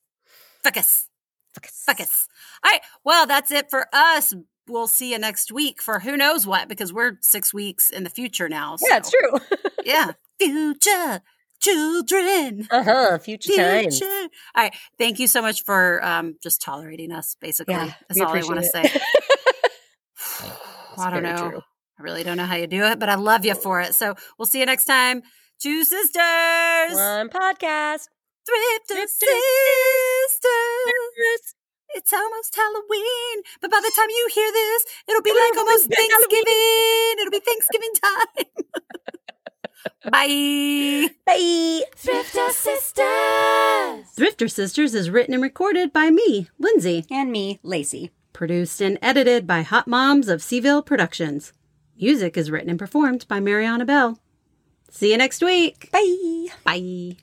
Focus. Focus. Focus. All right. Well, that's it for us. We'll see you next week for who knows what because we're six weeks in the future now. Yeah, it's true. [LAUGHS] Yeah. Future children. uh huh. Future. Future. All right. Thank you so much for um, just tolerating us, basically. Yeah, That's all I want to say. [LAUGHS] I don't know. true. I really don't know how you do it, but I love you for it. So we'll see you next time. Two sisters. One podcast. Thrifter sisters. It's almost Halloween, but by the time you hear this, it'll be like almost [LAUGHS] been Thanksgiving. It'll be Thanksgiving time. [LAUGHS] Bye. Bye. Thrifter Sisters. Thrifter Sisters is written and recorded by me, Lindsey. And me, Lacey. Produced and edited by Hot Moms of Seaville Productions. Music is written and performed by Mariana Bell. See you next week. Bye. Bye.